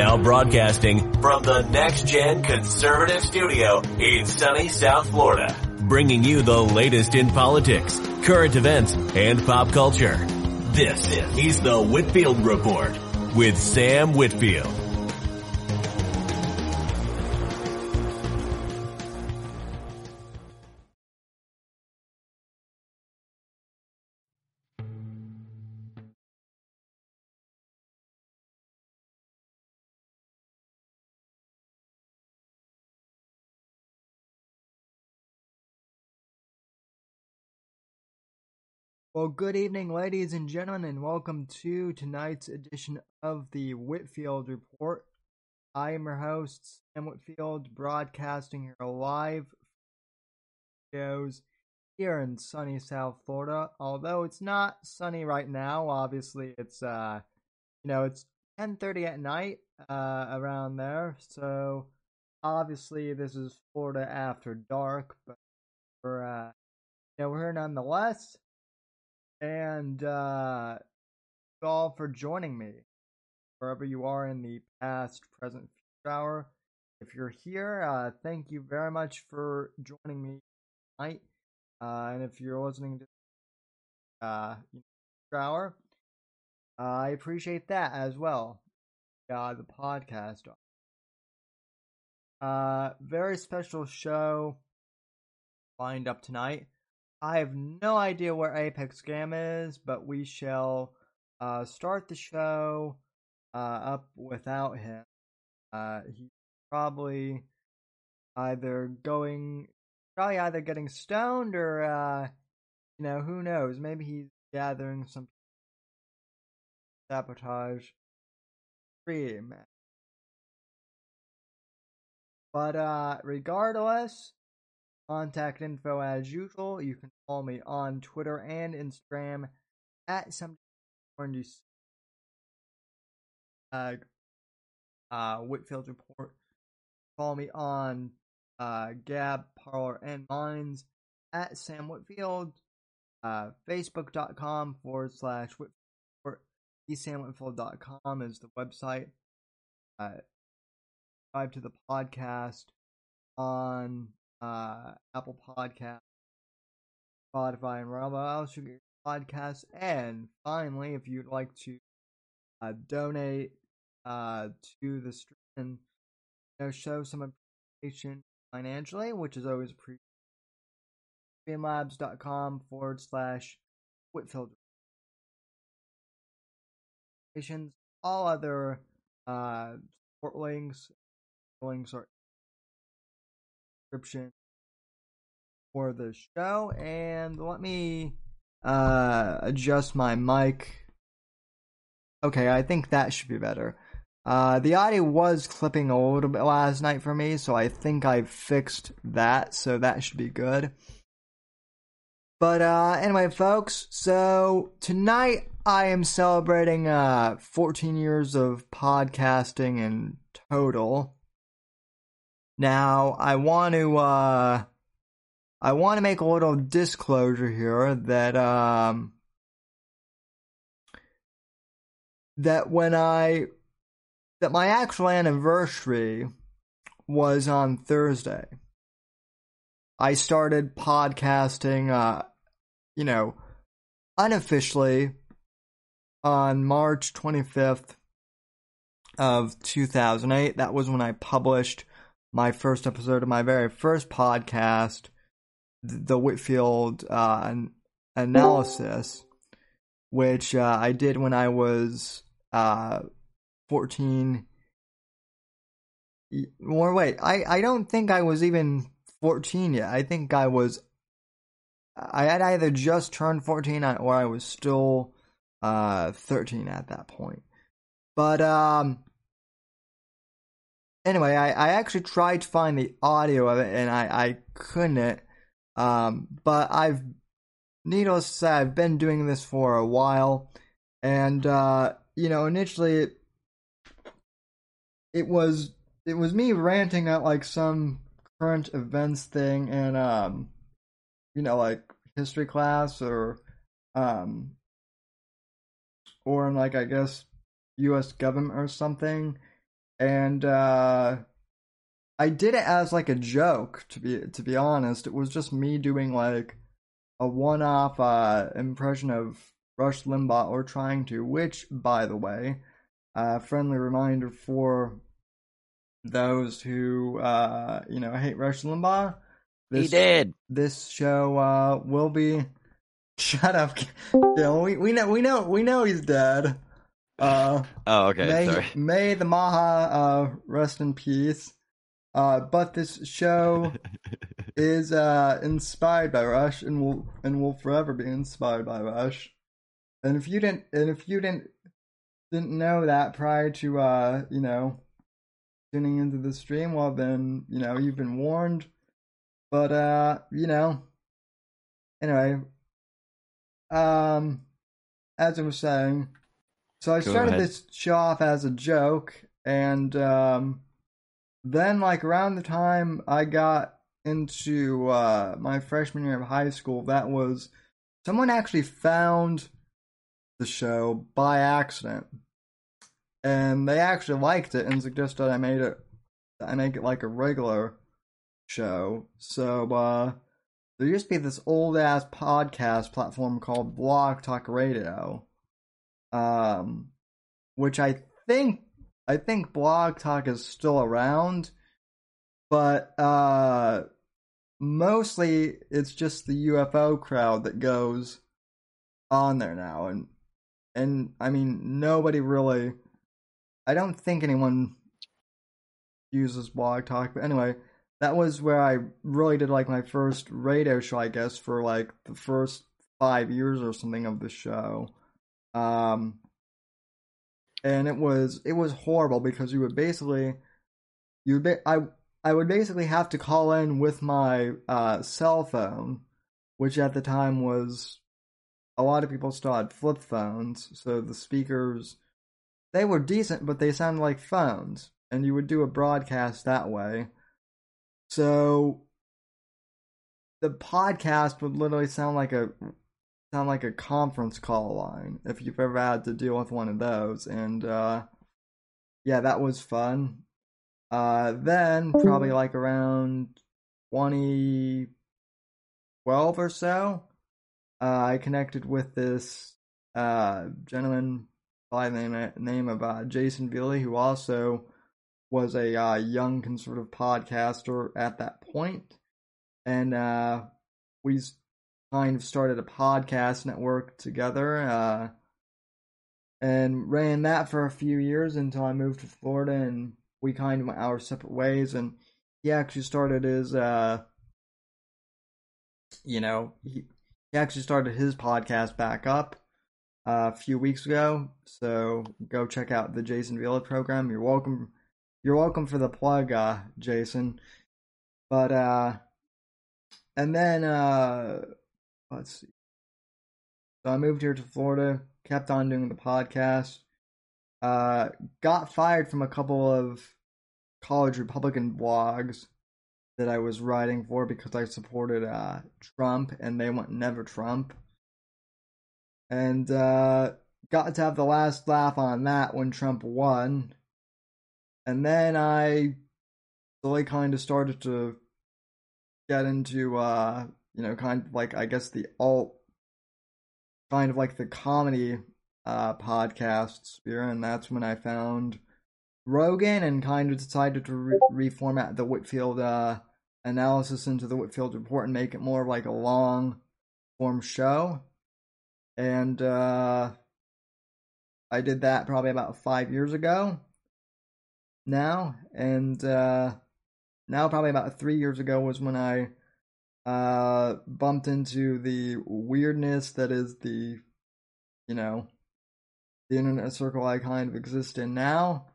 Now broadcasting from the Next Gen Conservative Studio in sunny South Florida, bringing you the latest in politics, current events, and pop culture. This is the Whitfield Report with Sam Whitfield. Well, good evening, ladies and gentlemen, and welcome to tonight's edition of the Whitfield Report. I am your host, Sam Whitfield, broadcasting here live shows here in sunny South Florida. Although it's not sunny right now, obviously it's uh, you know, it's 10:30 at night uh, around there. So obviously this is Florida after dark, but we're uh, you know, we're here nonetheless and uh, all for joining me wherever you are in the past, present, future hour. If you're here, uh, thank you very much for joining me tonight. Uh, and if you're listening to uh, hour, uh, I appreciate that as well. Uh, the podcast. Uh, very special show lined up tonight. I have no idea where Apex Gamma is, but we shall uh, start the show uh, up without him. Uh, he's probably either going, probably either getting stoned or, uh, you know, who knows? Maybe he's gathering some sabotage stream. But uh, regardless, contact info as usual. You can follow me on Twitter and Instagram at some uh, uh, Whitfield Report. Follow me on uh, Gab, Parler, and Minds at Sam Whitfield. Uh, Facebook.com forward slash Whitfield. TheSamWhitfield.com is the website. Uh, subscribe to the podcast on uh, Apple Podcast, Spotify, and wherever else you get podcasts. And finally, if you'd like to uh, donate uh, to the stream and you know, show some appreciation financially, which is always appreciated, streamlabs.com forward slash Whitfield. All other uh, support links, links are description for the show. And let me uh, adjust my mic. Okay, I think that should be better. Uh, the audio was clipping a little bit last night for me, so I think I fixed that, so that should be good. But uh, anyway, folks, so tonight I am celebrating uh, 14 years of podcasting in total. Now, I want to, uh, I want to make a little disclosure here that, um, that when I, that my actual anniversary was on Thursday. I started podcasting, uh, you know, unofficially on March 25th of 2008. That was when I published my first episode of my very first podcast, the Whitfield uh, analysis, which uh, I did when I was uh, 14. Or wait, I, I don't think I was even 14 yet. I think I was. I had either just turned 14 or I was still uh, 13 at that point. But um, anyway, I, I actually tried to find the audio of it and I, I couldn't. Um, but I've, needless to say, I've been doing this for a while. And, uh, you know, initially it, it was, it was me ranting at like some current events thing and, um, you know, like history class or, um, or in like, I guess, US government or something and uh, I did it as like a joke. To be to be honest, it was just me doing like a one-off uh, impression of Rush Limbaugh, or trying to. Which, by the way, uh, friendly reminder for those who uh, you know hate Rush Limbaugh. This, he did. This show uh, will be. Shut up. We we know we know we know he's dead. Uh, oh, okay. May, Sorry. May the Maha uh, rest in peace. Uh, but this show is uh, inspired by Rush, and will and will forever be inspired by Rush. And if you didn't, and if you didn't didn't know that prior to uh, you know tuning into the stream, well then you know you've been warned. But uh, you know, anyway, um, as I was saying, so I Go started ahead. this show off as a joke, and um, then like around the time I got into uh, my freshman year of high school, that was someone actually found the show by accident, and they actually liked it and suggested I made it, I make it like a regular show. So uh, there used to be this old ass podcast platform called Blog Talk Radio, um, which I think I think Blog Talk is still around, but uh, mostly it's just the UFO crowd that goes on there now, and and I mean nobody really. I don't think anyone uses Blog Talk, but anyway, that was where I really did like my first radio show, I guess, for like the first five years or something of the show. Um, and it was it was horrible because you would basically you would I I would basically have to call in with my uh, cell phone, which at the time was a lot of people still had flip phones, so the speakers they were decent, but they sounded like phones, and you would do a broadcast that way. So the podcast would literally sound like a sound like a conference call line if you've ever had to deal with one of those and uh yeah that was fun. Uh then probably like around 2012 or so uh i connected with this uh gentleman by the name, of uh, jason Veely, who also was a uh, young conservative podcaster at that point. And we kind of started a podcast network together uh, and ran that for a few years until I moved to Florida and we kind of went our separate ways and he actually started his uh you know he, he actually started his podcast back up uh, a few weeks ago so go check out the Jason Villa program. You're welcome you're welcome for the plug uh Jason. But uh and then uh let's see. So I moved here to Florida, kept on doing the podcast. Uh, got fired from a couple of college Republican blogs that I was writing for because I supported uh, Trump and they went never Trump. And uh, got to have the last laugh on that when Trump won. And then I really kind of started to get into uh you know, kind of like I guess the alt, kind of like the comedy uh, podcast sphere, and that's when I found Rogan and kind of decided to re- reformat the Whitfield uh, analysis into the Whitfield report and make it more like a long form show. And uh, I did that probably about five years ago now, and uh, now probably about three years ago was when I uh bumped into the weirdness that is the you know the internet circle I kind of exist in now.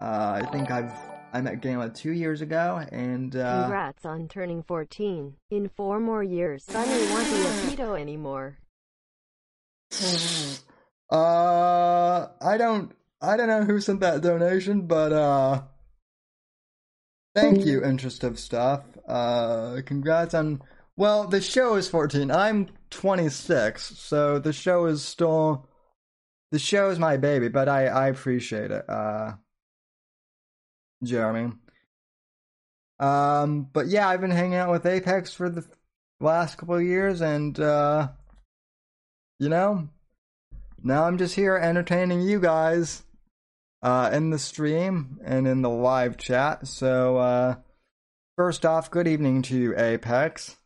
Uh I think I've I met Gamma two years ago and uh Congrats on turning 14. In four more years, Sunny won't be a pedo anymore. uh I don't I don't know who sent that donation, but uh thank you, interest of stuff. Uh congrats on well, the show is 14. I'm 26, so the show is still the show is my baby, but I I appreciate it. Uh Jeremy. Um, but yeah, I've been hanging out with Apex for the last couple of years, and uh, you know, now I'm just here entertaining you guys uh, in the stream and in the live chat. So, uh, first off, good evening to you, Apex.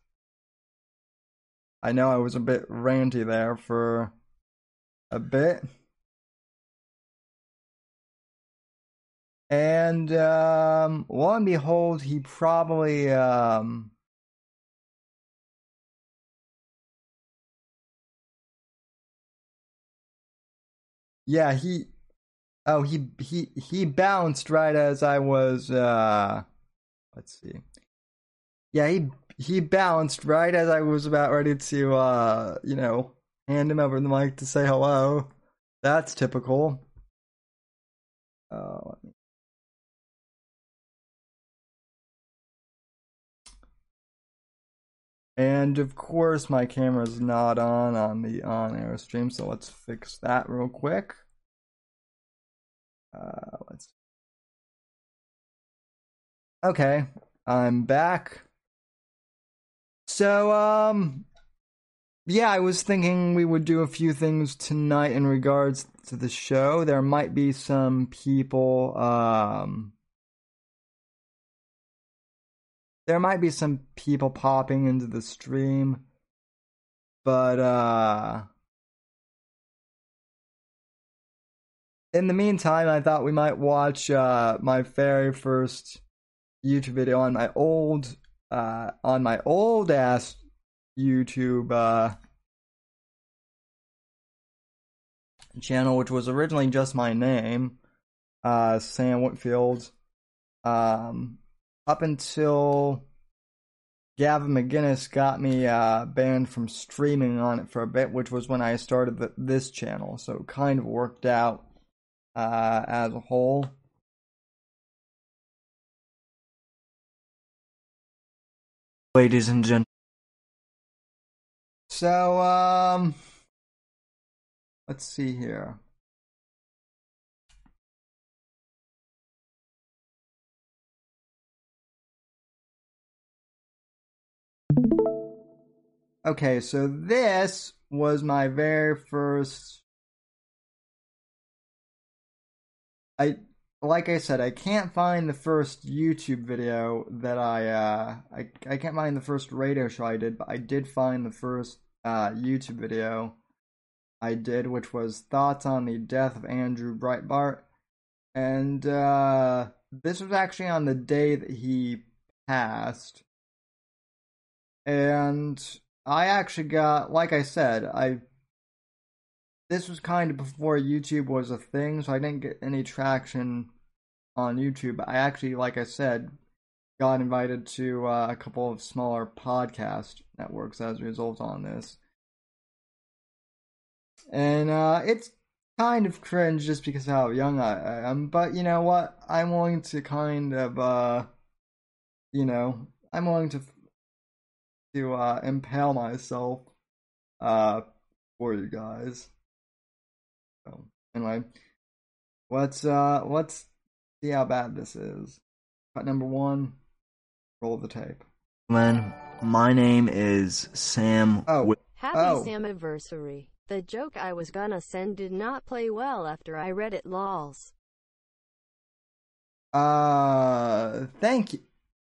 I know I was a bit ranty there for a bit. And um, lo and behold, he probably um, yeah he oh he he he bounced right as I was uh let's see yeah he he bounced right as I was about ready to uh you know hand him over the mic to say hello. That's typical. Uh, let me And of course, my camera's not on on the on-air stream, so let's fix that real quick. Uh, let's. Okay, I'm back. So, um, yeah, I was thinking we would do a few things tonight in regards to the show. There might be some people, um, there might be some people popping into the stream, but uh in the meantime, I thought we might watch uh my very first YouTube video on my old uh on my old ass YouTube uh channel which was originally just my name uh Sam Whitfield um up until Gavin McInnes got me uh, banned from streaming on it for a bit, which was when I started the, this channel. So kind of worked out uh, as a whole. Ladies and gentlemen. So, um, let's see here. Okay, so this was my very first. I like I said, I can't find the first YouTube video that I uh I I can't find the first radio show I did, but I did find the first uh YouTube video I did, which was thoughts on the death of Andrew Breitbart, and uh this was actually on the day that he passed. And I actually got, like I said, I this was kind of before YouTube was a thing, so I didn't get any traction on YouTube. I actually, like I said, got invited to uh, a couple of smaller podcast networks as a result on this, and uh, it's kind of cringe just because how young I am. But you know what? I'm willing to kind of, uh, you know, I'm willing to to uh, impale myself uh, for you guys. So anyway, let's uh, let's see how bad this is. Cut number one. Roll the tape. Glenn, my name is Sam. Oh, Happy Oh. Anniversary. The joke I was gonna send did not play well after I read it lols. uh, thank you,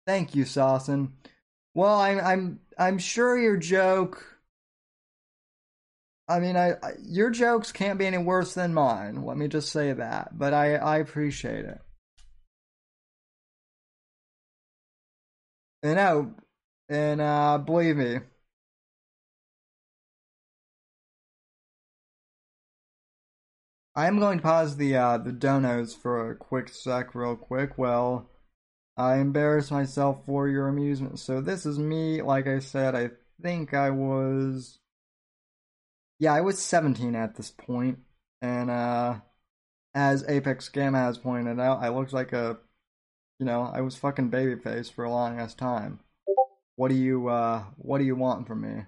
thank you, Sawson. Well, I'm I'm I'm sure your joke. I mean, I, I your jokes can't be any worse than mine. Let me just say that. But I I appreciate it. You know, and uh, believe me, I am going to pause the uh, the donos for a quick sec, real quick. Well, I embarrass myself for your amusement. So this is me. Like I said, I think I was, yeah, I was 17 at this point, and uh, as Apex Gamma has pointed out, I looked like a, you know, I was fucking babyface for a long ass time. What do you uh, what do you want from me?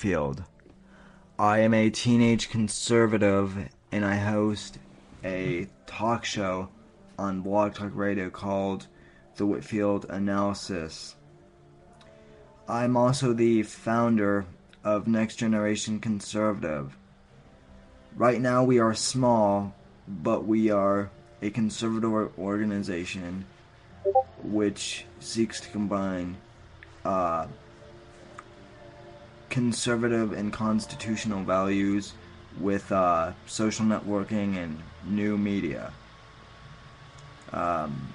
Whitfield. I am a teenage conservative and I host a talk show on Blog Talk Radio called The Whitfield Analysis. I'm also the founder of Next Generation Conservative. Right now, we are small, but we are a conservative organization which seeks to combine uh, conservative and constitutional values with uh, social networking and new media. Um,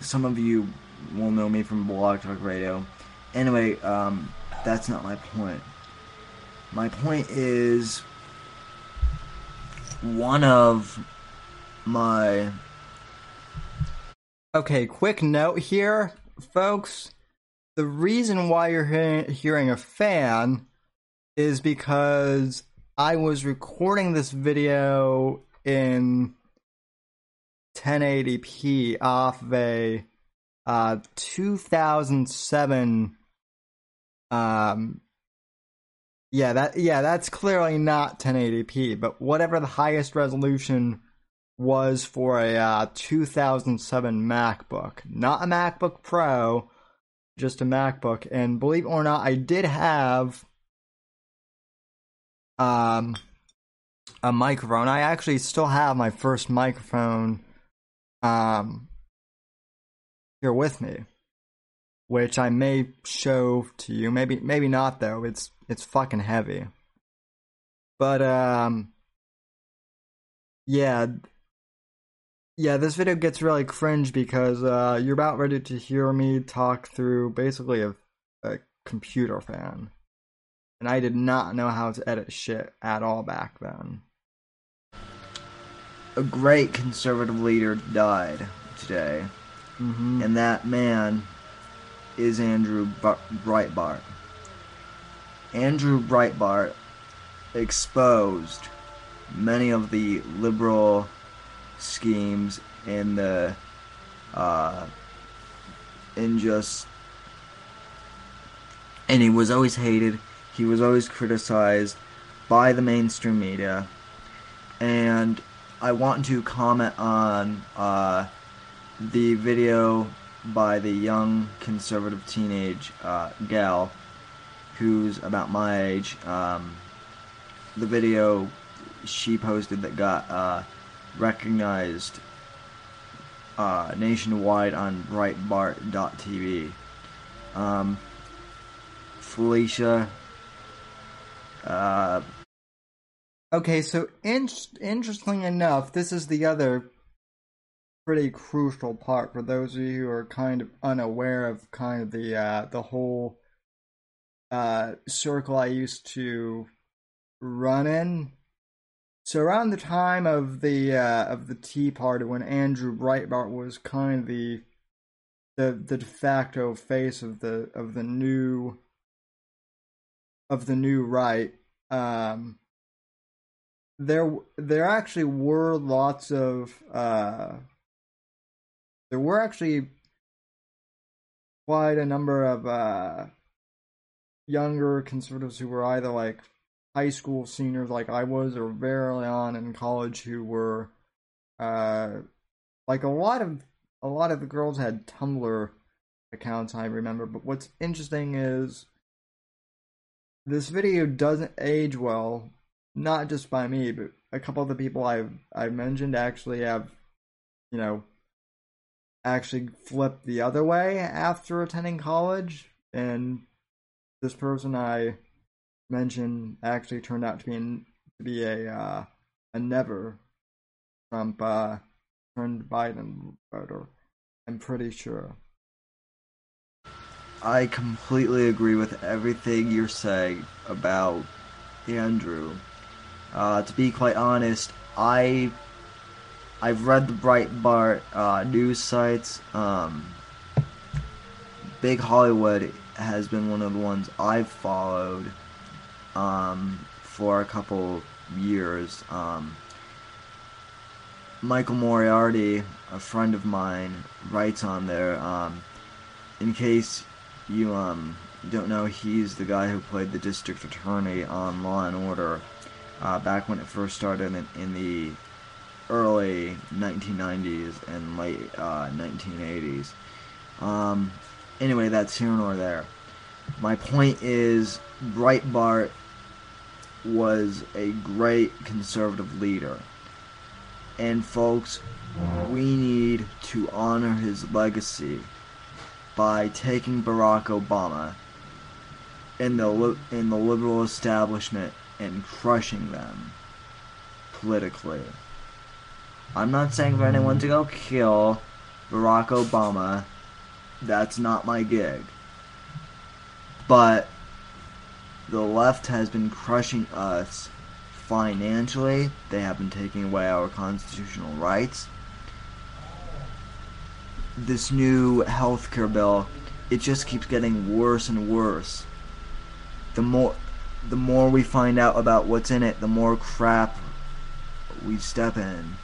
some of you will know me from Blog Talk Radio. Anyway, um, that's not my point. My point is one of my. Okay, quick note here, folks. The reason why you're he- hearing a fan is because I was recording this video in 1080p off of a uh, 2007 um yeah that yeah that's clearly not 1080p but whatever the highest resolution was for a uh, 2007 macbook not a macbook pro just a macbook and believe it or not i did have um a microphone. I actually still have my first microphone um here with me which I may show to you. Maybe maybe not though. It's it's fucking heavy. But um yeah yeah, this video gets really cringe because uh you're about ready to hear me talk through basically a, a computer fan. And I did not know how to edit shit at all back then. A great conservative leader died today, Mm-hmm. and that man is Andrew Breitbart. Andrew Breitbart exposed many of the liberal schemes in the uh, in just and he was always hated he was always criticized by the mainstream media and i want to comment on uh, the video by the young conservative teenage uh, gal who's about my age. Um, the video she posted that got uh, recognized uh, nationwide on Breitbart.tv. Um, Felicia. Okay, so in- interesting enough, this is the other pretty crucial part for those of you who are kind of unaware of kind of the uh, the whole uh, circle I used to run in. So around the time of the uh, of the Tea Party, when Andrew Breitbart was kind of the the the de facto face of the of the new of the new right, um, there there actually were lots of uh there were actually quite a number of uh younger conservatives who were either like high school seniors like I was or very early on in college who were uh like a lot of a lot of the girls had Tumblr accounts I remember. But what's interesting is this video doesn't age well not just by me, but a couple of the people I've I mentioned actually have, you know, actually flipped the other way after attending college, and this person I mentioned actually turned out to be an, to be a uh, a never Trump uh, turned Biden voter. I'm pretty sure. I completely agree with everything you're saying about Andrew. Uh, to be quite honest, I I've read the Breitbart uh, news sites. Um, Big Hollywood has been one of the ones I've followed um, for a couple years. Um, Michael Moriarty, a friend of mine, writes on there. Um, in case you um don't know, he's the guy who played the district attorney on Law and Order uh, back when it first started in, in the early 1990s and late uh, 1980s. Um, anyway, that's here nor there. My point is, Breitbart was a great conservative leader. And folks, we need to honor his legacy by taking Barack Obama in the in the liberal establishment and crushing them politically. I'm not saying for anyone to go kill Barack Obama. That's not my gig. But the left has been crushing us financially. They have been taking away our constitutional rights. This new health care bill, it just keeps getting worse and worse. The more the more we find out about what's in it, the more crap we step in.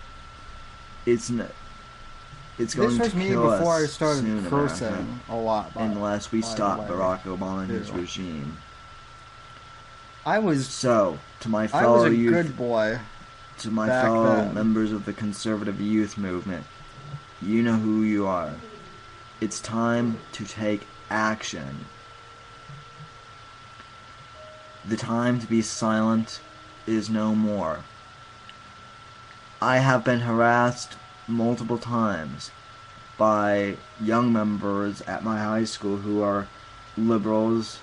It's n- it's going this to me kill before I us started soon, cursing a lot. by- unless we stop way. Barack Obama and his Ew. regime. I was So, to my I was fellow a youth, good boy. to my fellow then. members of the conservative youth movement, you know who you are. It's time to take action. The time to be silent is no more. I have been harassed multiple times by young members at my high school who are liberals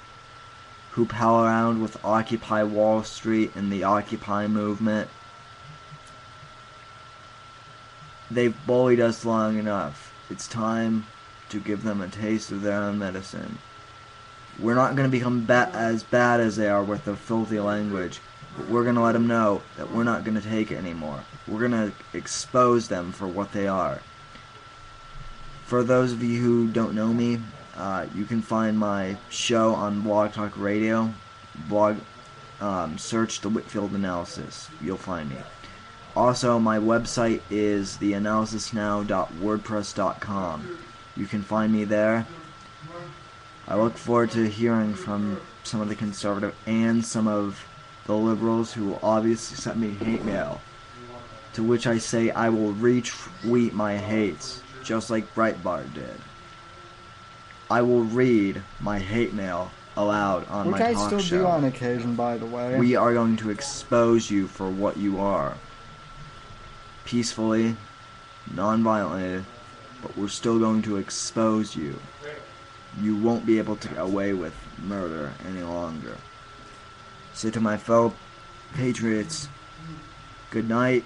who pal around with Occupy Wall Street and the Occupy movement. They've bullied us long enough. It's time to give them a taste of their own medicine. We're not going to become ba- as bad as they are with their filthy language, but we're going to let them know that we're not going to take it anymore. We're going to expose them for what they are. For those of you who don't know me, uh, you can find my show on Blog Talk Radio. Blog, um, search the Whitfield Analysis. You'll find me. Also, my website is theanalysisnow.wordpress.com. You can find me there. I look forward to hearing from some of the conservative and some of the liberals who will obviously sent me hate mail. To which I say I will retweet my hates, just like Breitbart did. I will read my hate mail aloud on Which my I talk still show. do on occasion, by the way. We are going to expose you for what you are. Peacefully, non-violently, but we're still going to expose you. You won't be able to get away with murder any longer. So to my fellow patriots, good night.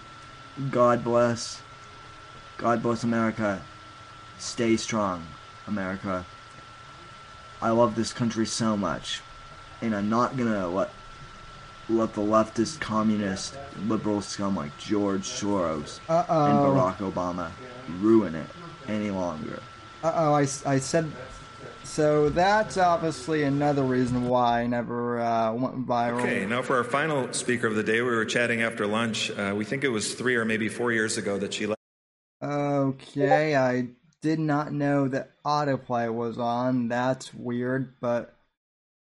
God bless. God bless America. Stay strong, America. I love this country so much, and I'm not gonna let let the leftist, communist, liberal scum like George Soros and Uh-oh. Barack Obama ruin it any longer. Uh-oh, I, s- I said... So that's obviously another reason why I never uh, went viral. Okay, now for our final speaker of the day, we were chatting after lunch. Uh, we think it was three or maybe four years ago that she left. Okay, I did not know that autoplay was on. That's weird, but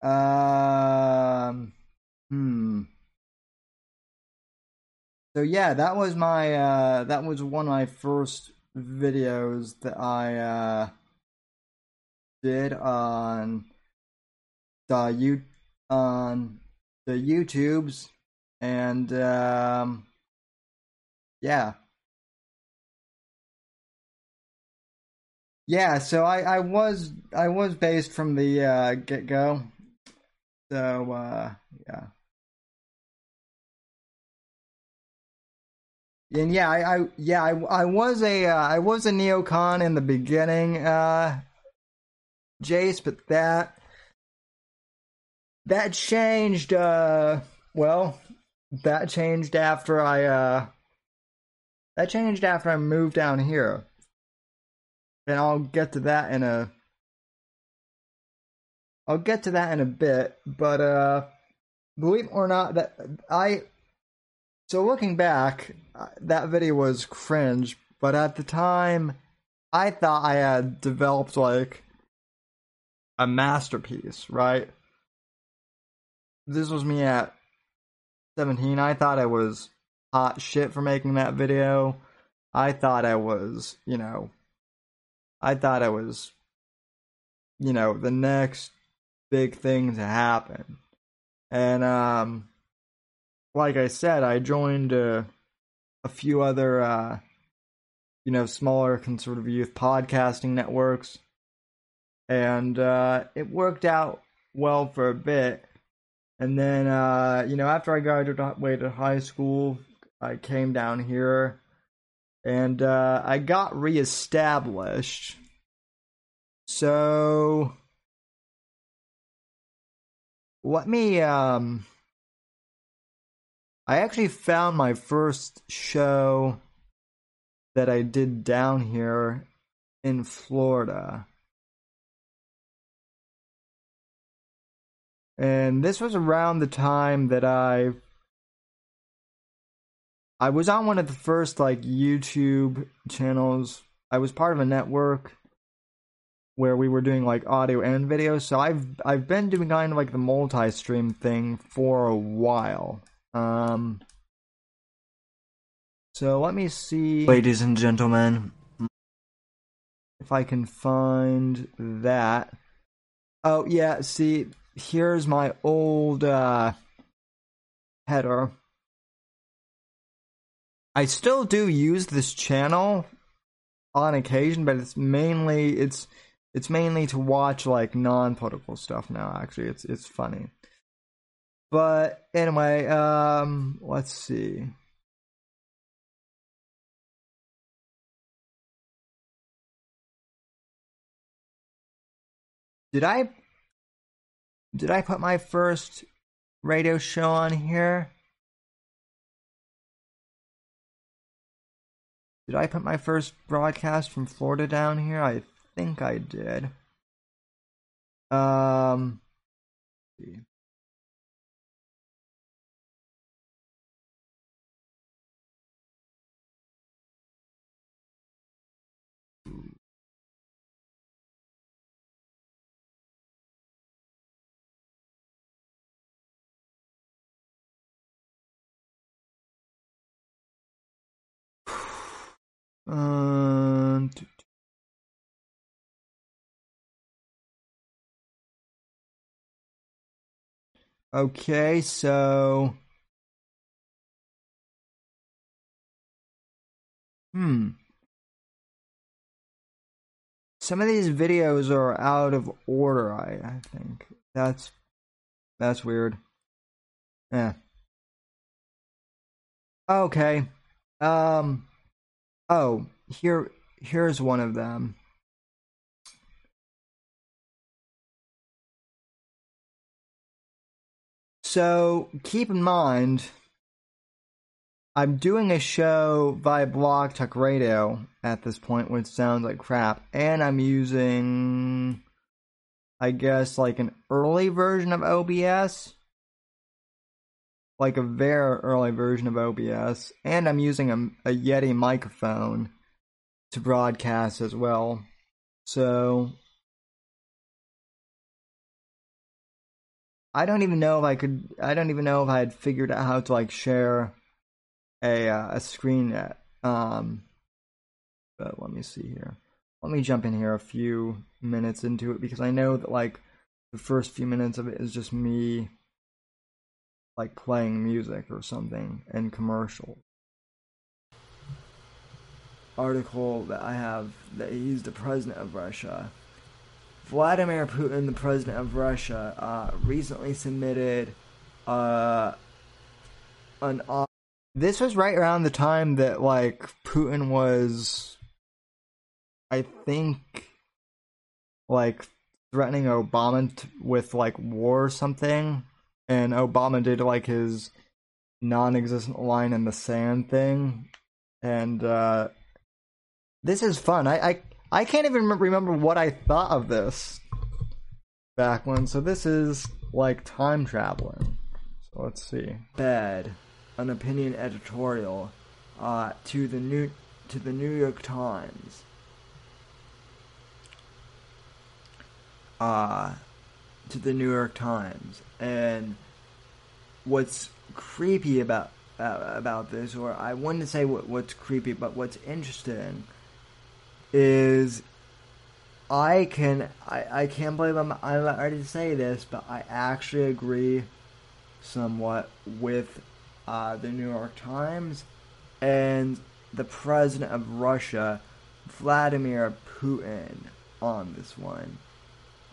um hmm. So yeah, that was my uh that was one of my first videos that I uh did on the you on the YouTubes and um yeah. Yeah, so I, I was I was based from the uh, get go. So uh, yeah. And yeah, I, I yeah I, I was a uh, I was a neocon in the beginning, uh, Jace, but that that changed. Uh, well, that changed after I uh, that changed after I moved down here and I'll get to that in a I'll get to that in a bit, but uh believe it or not that I so looking back uh, that video was cringe, but at the time I thought I had developed like a masterpiece, right? This was me at 17. I thought I was hot shit for making that video. I thought I was, you know, I thought I was, you know, the next big thing to happen. And, um, like I said, I joined uh, a few other, uh, you know, smaller conservative youth podcasting networks. And uh, it worked out well for a bit. And then, uh, you know, after I graduated high school, I came down here and uh, I got reestablished. So let me um I actually found my first show that I did down here in Florida. And this was around the time that I I was on one of the first like YouTube channels. I was part of a network where we were doing like audio and video. So I've I've been doing kind of like the multi-stream thing for a while. Um So let me see Ladies and gentlemen, if I can find that. Oh yeah, see here's my old uh header. I still do use this channel on occasion, but it's mainly it's it's mainly to watch like non-political stuff now. Actually, it's it's funny. But anyway, um, let's see. Did I did I put my first radio show on here? Did I put my first broadcast from Florida down here? I think I did. Um. Um, okay, so hmm. Some of these videos are out of order, I, I think. That's that's weird. Yeah. Okay. Um Oh, here here's one of them. So keep in mind, I'm doing a show via Blog Talk Radio at this point, which sounds like crap, and I'm using, I guess, like an early version of OBS like a very early version of OBS, and I'm using a, a Yeti microphone to broadcast as well. So I don't even know if I could. I don't even know if I had figured out how to like share a uh, a screen yet. Um, but let me see here. Let me jump in here a few minutes into it because I know that like the first few minutes of it is just me like playing music or something in commercials. Article that I have that he's the president of Russia. Vladimir Putin, the president of Russia, uh, recently submitted uh, an. This was right around the time that like Putin was, I think, like threatening Obama t- with like war or something and Obama did like his non-existent line in the sand thing, and uh, this is fun. I, I I can't even remember what I thought of this back when. So this is like time traveling. So let's see. Bad, an opinion editorial, uh, to the new to the New York Times. uh, to the New York Times. And what's creepy about uh, about this, or I wouldn't say what, what's creepy, but what's interesting is I can I, I can't believe I'm I'm ready to say this, but I actually agree somewhat with uh, the New York Times and the president of Russia, Vladimir Putin, on this one.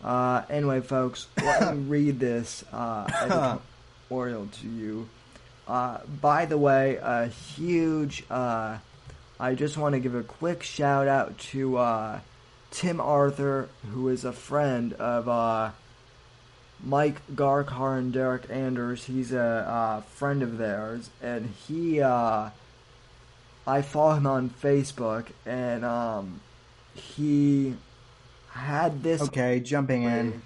Uh, anyway, folks, let me read this uh, editorial to you. Uh, by the way, a huge. Uh, I just want to give a quick shout out to uh, Tim Arthur, who is a friend of uh, Mike Garkar and Derek Anders. He's a uh, friend of theirs, and he. Uh, I follow him on Facebook, and um, he had this. Okay, jumping in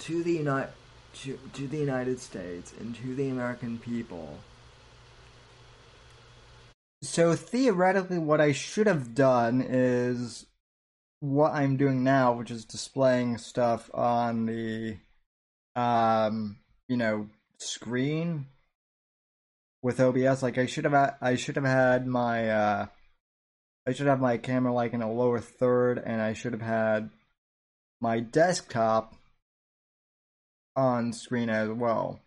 to the United to, to the United States and to the American people. So theoretically, what I should have done is what I'm doing now, which is displaying stuff on the, um, you know, screen with OBS. Like I should have, I should have had my, uh, I should have my camera like in a lower third, and I should have had my desktop on screen as well,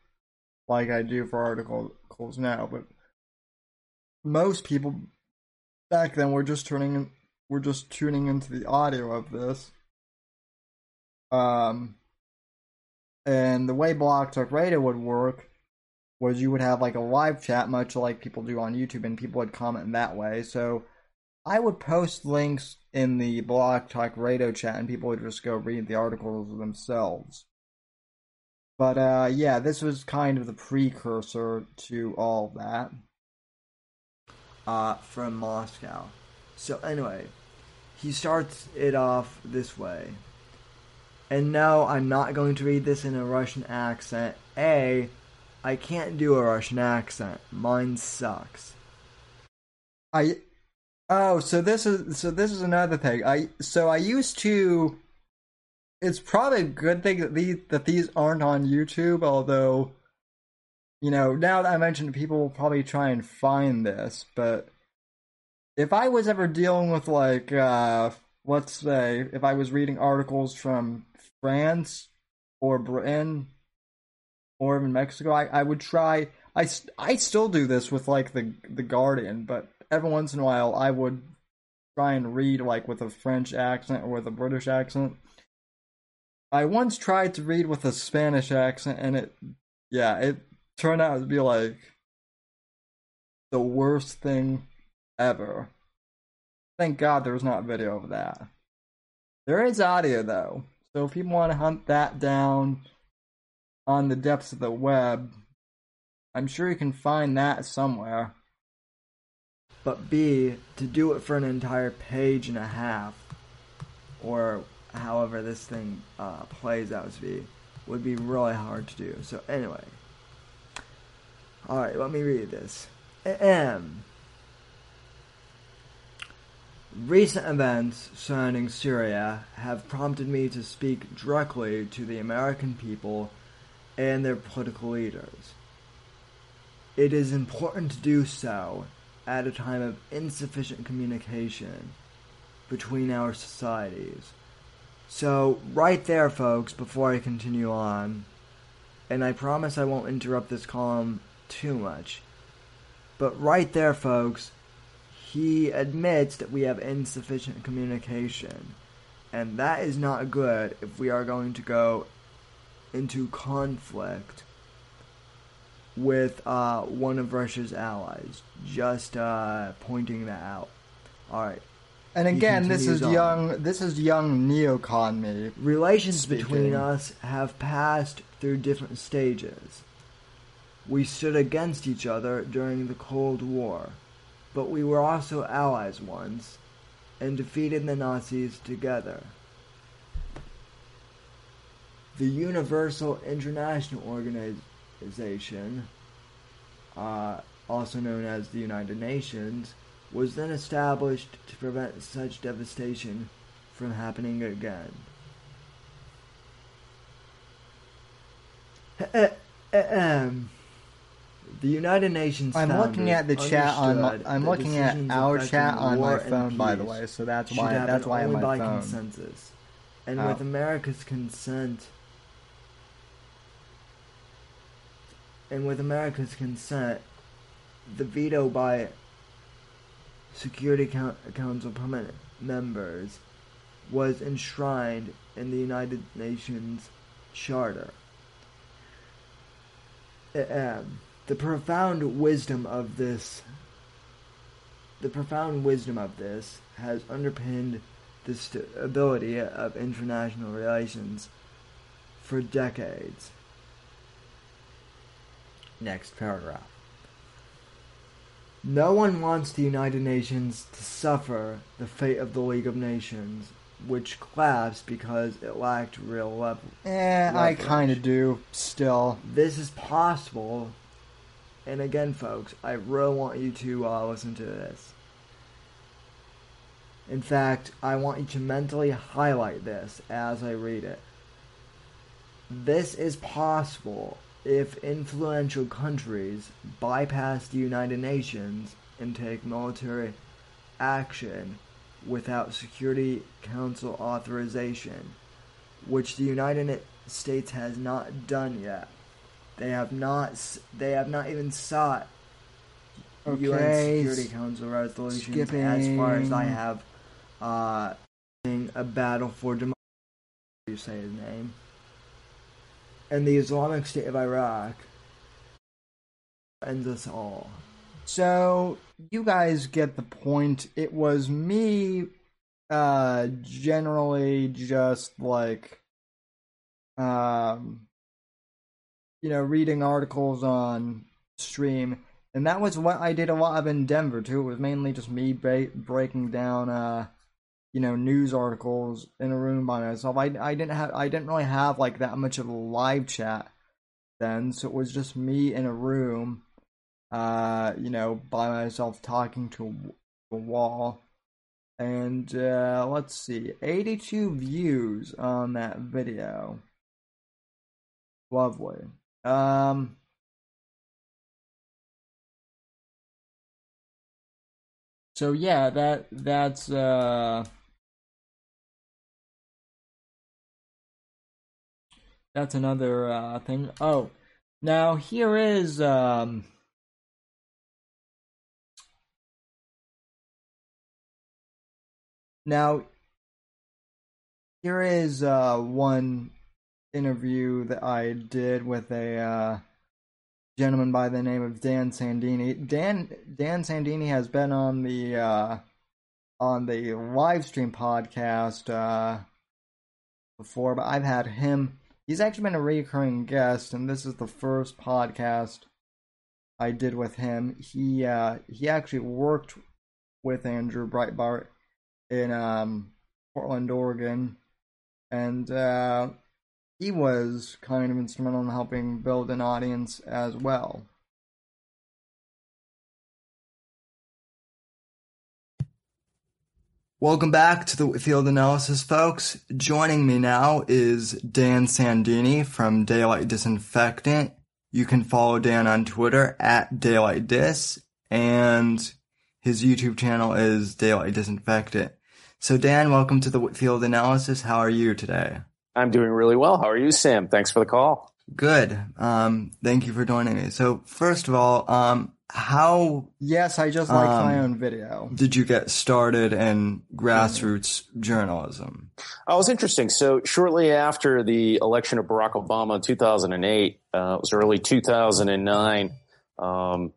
like I do for articles now. But most people back then were just turning were just tuning into the audio of this. Um, and the way Blog Talk Radio would work was you would have like a live chat, much like people do on YouTube, and people would comment that way. So I would post links in the Blog Talk Radio chat, and people would just go read the articles themselves. But uh, yeah, this was kind of the precursor to all that. Uh, from Moscow. So anyway, he starts it off this way. And no, I'm not going to read this in a Russian accent. A, I can't do a Russian accent. Mine sucks. I Oh, so this is so this is another thing. I so I used to it's probably a good thing that these that these aren't on YouTube, although you know, now that I mentioned people will probably try and find this, but if I was ever dealing with like uh let's say if I was reading articles from France or Britain or even Mexico, I, I would try I, I still do this with like the the Guardian, but every once in a while I would try and read like with a French accent or with a British accent I once tried to read with a Spanish accent, and it, yeah, it turned out to be like the worst thing ever. Thank God there was not video of that. There is audio though, so if you want to hunt that down on the depths of the web, I'm sure you can find that somewhere. But B, to do it for an entire page and a half, or however this thing uh, plays out to be would be really hard to do. So anyway, all right, let me read this. M. Recent events surrounding Syria have prompted me to speak directly to the American people and their political leaders. It is important to do so at a time of insufficient communication between our societies so, right there, folks, before I continue on, and I promise I won't interrupt this column too much, but right there, folks, he admits that we have insufficient communication. And that is not good if we are going to go into conflict with uh, one of Russia's allies. Just uh, pointing that out. All right. And again, this is on. young. This is young neocon me. Relations speaking. between us have passed through different stages. We stood against each other during the Cold War, but we were also allies once, and defeated the Nazis together. The Universal International Organization, Organization, uh, also known as the United Nations, was then established to prevent such devastation from happening again. the United Nations. I'm looking at the chat on. My, I'm looking at our chat on my phone, by the way. So that's why. That's why my by phone. consensus, and uh, with oh. America's consent and with America's consent, the veto by Security Council permanent members was enshrined in the United Nations Charter. Uh, the profound wisdom of this the profound wisdom of this has underpinned the stability of international relations for decades. Next paragraph. No one wants the United Nations to suffer the fate of the League of Nations, which collapsed because it lacked real level. Eh, I kind of do still. This is possible, and again, folks, I really want you to uh, listen to this. In fact, I want you to mentally highlight this as I read it. This is possible if influential countries bypass the United Nations and take military action without Security Council authorization, which the United States has not done yet. They have not. They have not even sought UN Okay, Security Council resolutions as far as I have. Uh, a battle for democracy. You say his name. And the Islamic State of Iraq ends us all. So you guys get the point. It was me uh generally just like um you know reading articles on stream and that was what I did a lot of in Denver too. It was mainly just me ba- breaking down uh you know news articles in a room by myself. I I didn't have I didn't really have like that much of a live chat then, so it was just me in a room uh, you know, by myself talking to a wall. And uh, let's see, 82 views on that video. Lovely. Um, so yeah, that that's uh, that's another uh, thing. Oh, now here is um. Now, here is uh, one interview that I did with a uh, gentleman by the name of Dan Sandini. Dan Dan Sandini has been on the uh, on the live stream podcast uh, before, but I've had him. He's actually been a recurring guest, and this is the first podcast I did with him. He uh, he actually worked with Andrew Breitbart in um, Portland, Oregon, and uh, he was kind of instrumental in helping build an audience as well. Welcome back to the Field Analysis, folks. Joining me now is Dan Sandini from Daylight Disinfectant. You can follow Dan on Twitter at Daylight Dis, and his YouTube channel is Daylight Disinfectant. So, Dan, welcome to the Whitfield Analysis. How are you today? I'm doing really well. How are you, Sam? Thanks for the call. Good. Um, thank you for joining me. So, first of all, um, how Yes, I just like my Um, own video. did you get started in grassroots journalism? Oh, it was interesting. So shortly after the election of Barack Obama in 2008, uh, it was early 2009. Um,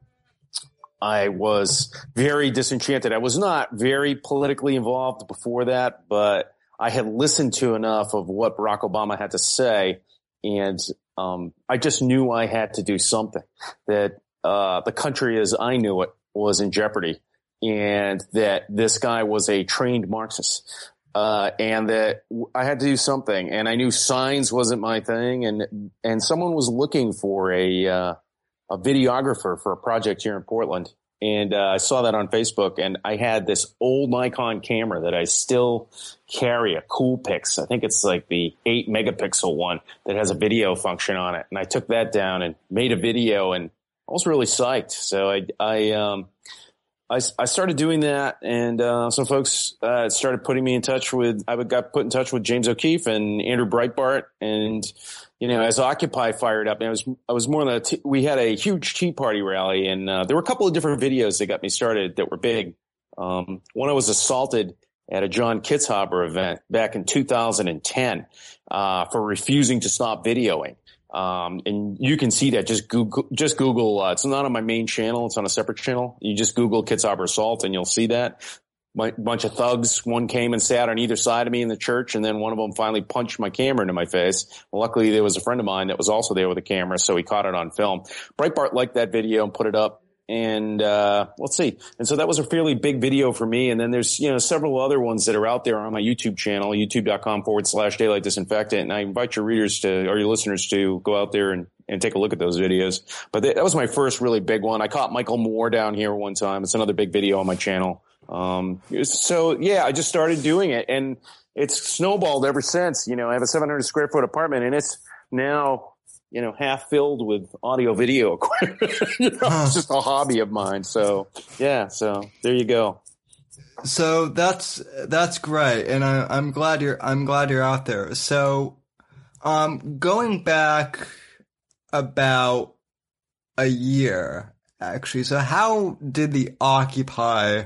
I was very disenchanted. I was not very politically involved before that, but I had listened to enough of what Barack Obama had to say, and um, I just knew I had to do something. That uh, the country, as I knew it, was in jeopardy, and that this guy was a trained Marxist uh, and that I had to do something. And I knew signs wasn't my thing, and and someone was looking for a uh, a videographer for a project here in Portland, and uh, I saw that on Facebook, and I had this old Nikon camera that I still carry, a Coolpix. I think it's like the eight megapixel one that has a video function on it, and I took that down and made a video, and I was really psyched. So I, I, um, I, I started doing that, and uh, some folks uh, started putting me in touch with. I got put in touch with James O'Keefe and Andrew Breitbart, and you know, as Occupy fired up, and I was I was more than a t- we had a huge Tea Party rally, and uh, there were a couple of different videos that got me started that were big. Um, one, I was assaulted at a John Kitzhaber event back in 2010 uh, for refusing to stop videoing. Um, and you can see that just Google, just Google, uh, it's not on my main channel. It's on a separate channel. You just Google Kitzhaber assault and you'll see that. My, bunch of thugs. One came and sat on either side of me in the church, and then one of them finally punched my camera into my face. Well, luckily, there was a friend of mine that was also there with a camera, so he caught it on film. Breitbart liked that video and put it up and uh, let's see. And so that was a fairly big video for me. And then there's you know several other ones that are out there on my YouTube channel, youtube.com forward slash daylight disinfectant. And I invite your readers to or your listeners to go out there and, and take a look at those videos. But that was my first really big one. I caught Michael Moore down here one time. It's another big video on my channel. Um, so yeah, I just started doing it and it's snowballed ever since. You know, I have a 700 square foot apartment and it's now you know, half filled with audio video equipment. you know. It's just a hobby of mine. So yeah, so there you go. So that's that's great, and I, I'm glad you're I'm glad you're out there. So, um, going back about a year, actually. So, how did the Occupy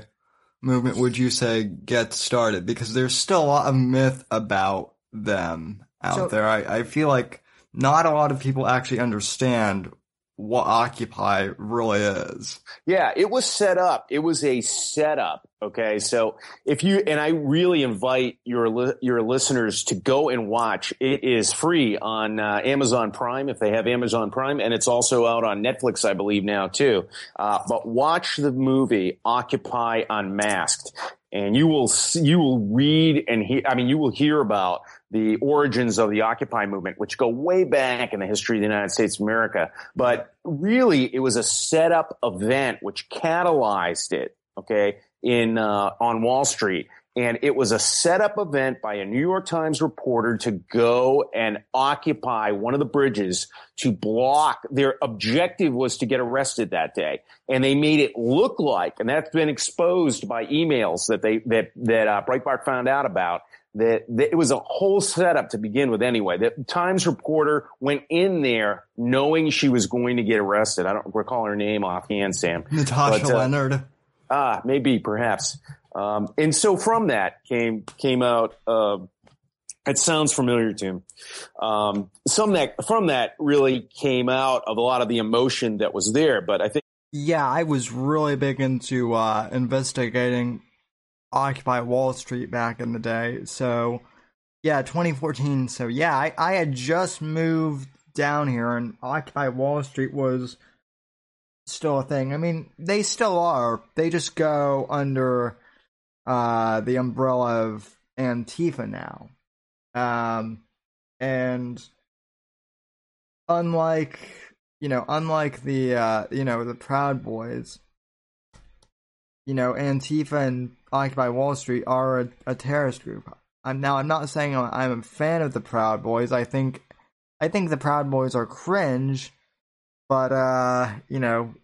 movement would you say get started? Because there's still a lot of myth about them out so, there. I, I feel like not a lot of people actually understand what Occupy really is. Yeah, it was set up. It was a setup. Okay, so if you and I really invite your your listeners to go and watch. It is free on uh, Amazon Prime if they have Amazon Prime, and it's also out on Netflix, I believe now too. Uh, but watch the movie Occupy Unmasked, and you will see, you will read and hear. I mean, you will hear about the origins of the Occupy movement, which go way back in the history of the United States of America. But really, it was a setup event which catalyzed it. Okay, in uh, on Wall Street. And it was a setup event by a New York Times reporter to go and occupy one of the bridges to block. Their objective was to get arrested that day. And they made it look like, and that's been exposed by emails that they, that, that uh, Breitbart found out about, that, that, it was a whole setup to begin with anyway. The Times reporter went in there knowing she was going to get arrested. I don't recall her name offhand, Sam. Natasha but, uh, Lennard. Ah, maybe, perhaps. Um, and so from that came came out. Uh, it sounds familiar to him. Um, some that from that really came out of a lot of the emotion that was there. But I think, yeah, I was really big into uh, investigating Occupy Wall Street back in the day. So, yeah, 2014. So, yeah, I, I had just moved down here, and Occupy Wall Street was still a thing. I mean, they still are. They just go under uh, the umbrella of Antifa now. Um, and unlike you know, unlike the uh, you know the Proud Boys, you know, Antifa and Occupy Wall Street are a, a terrorist group. I'm now I'm not saying I'm, I'm a fan of the Proud Boys. I think I think the Proud Boys are cringe, but uh, you know,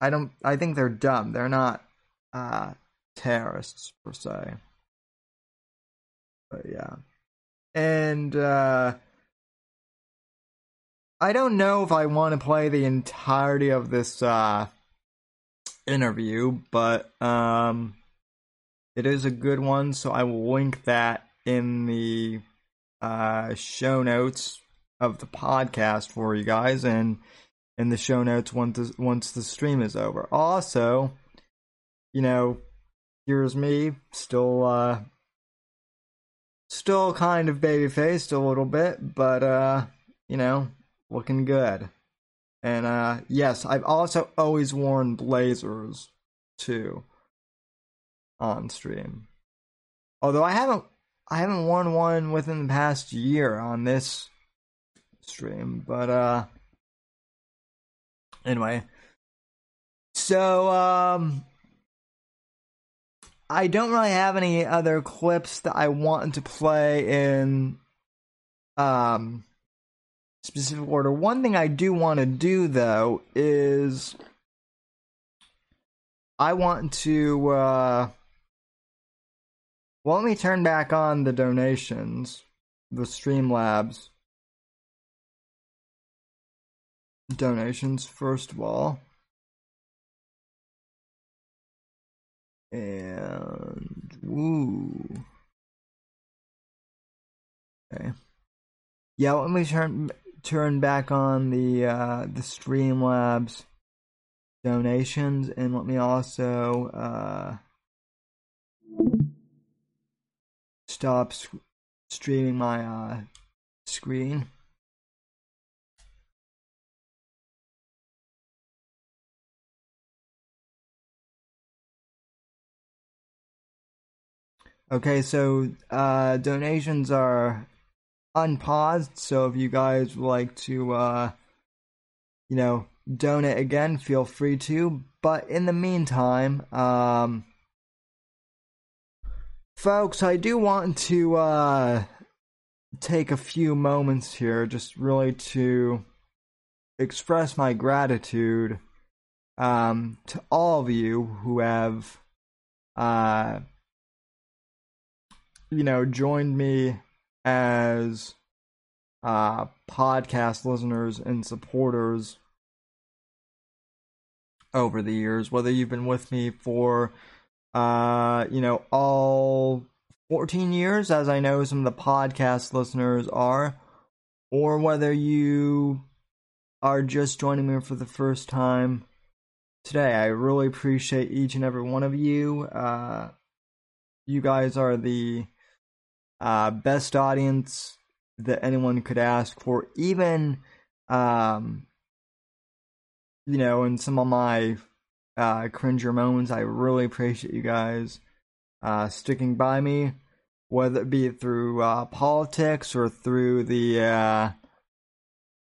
I don't. I think they're dumb. They're not uh, terrorists per se. But yeah, and uh, I don't know if I want to play the entirety of this uh, interview, but um, it is a good one, so I will link that in the uh, show notes of the podcast for you guys, and in the show notes once once the stream is over. Also, you know, here's me still uh still kind of baby faced a little bit, but uh, you know, looking good. And uh yes, I've also always worn blazers too on stream. Although I haven't I haven't worn one within the past year on this stream, but uh Anyway, So, um, I don't really have any other clips that I want to play in, um, specific order. One thing I do want to do though is I want to, uh, well, let me turn back on the donations, the Streamlabs donations first of all. And woo. Okay. Yeah, let me turn turn back on the uh the Streamlabs donations and let me also uh stop sc- streaming my uh screen. Okay, so uh, donations are unpaused. So if you guys would like to, uh, you know, donate again, feel free to. But in the meantime, um, folks, I do want to uh, take a few moments here, just really to express my gratitude um, to all of you who have. Uh, you know, joined me as uh, podcast listeners and supporters over the years, whether you've been with me for, uh, you know, all 14 years, as I know some of the podcast listeners are, or whether you are just joining me for the first time today. I really appreciate each and every one of you. Uh, you guys are the uh, best audience that anyone could ask for. Even, um, you know, in some of my uh, cringer moments, I really appreciate you guys uh, sticking by me, whether it be through uh, politics or through the, uh,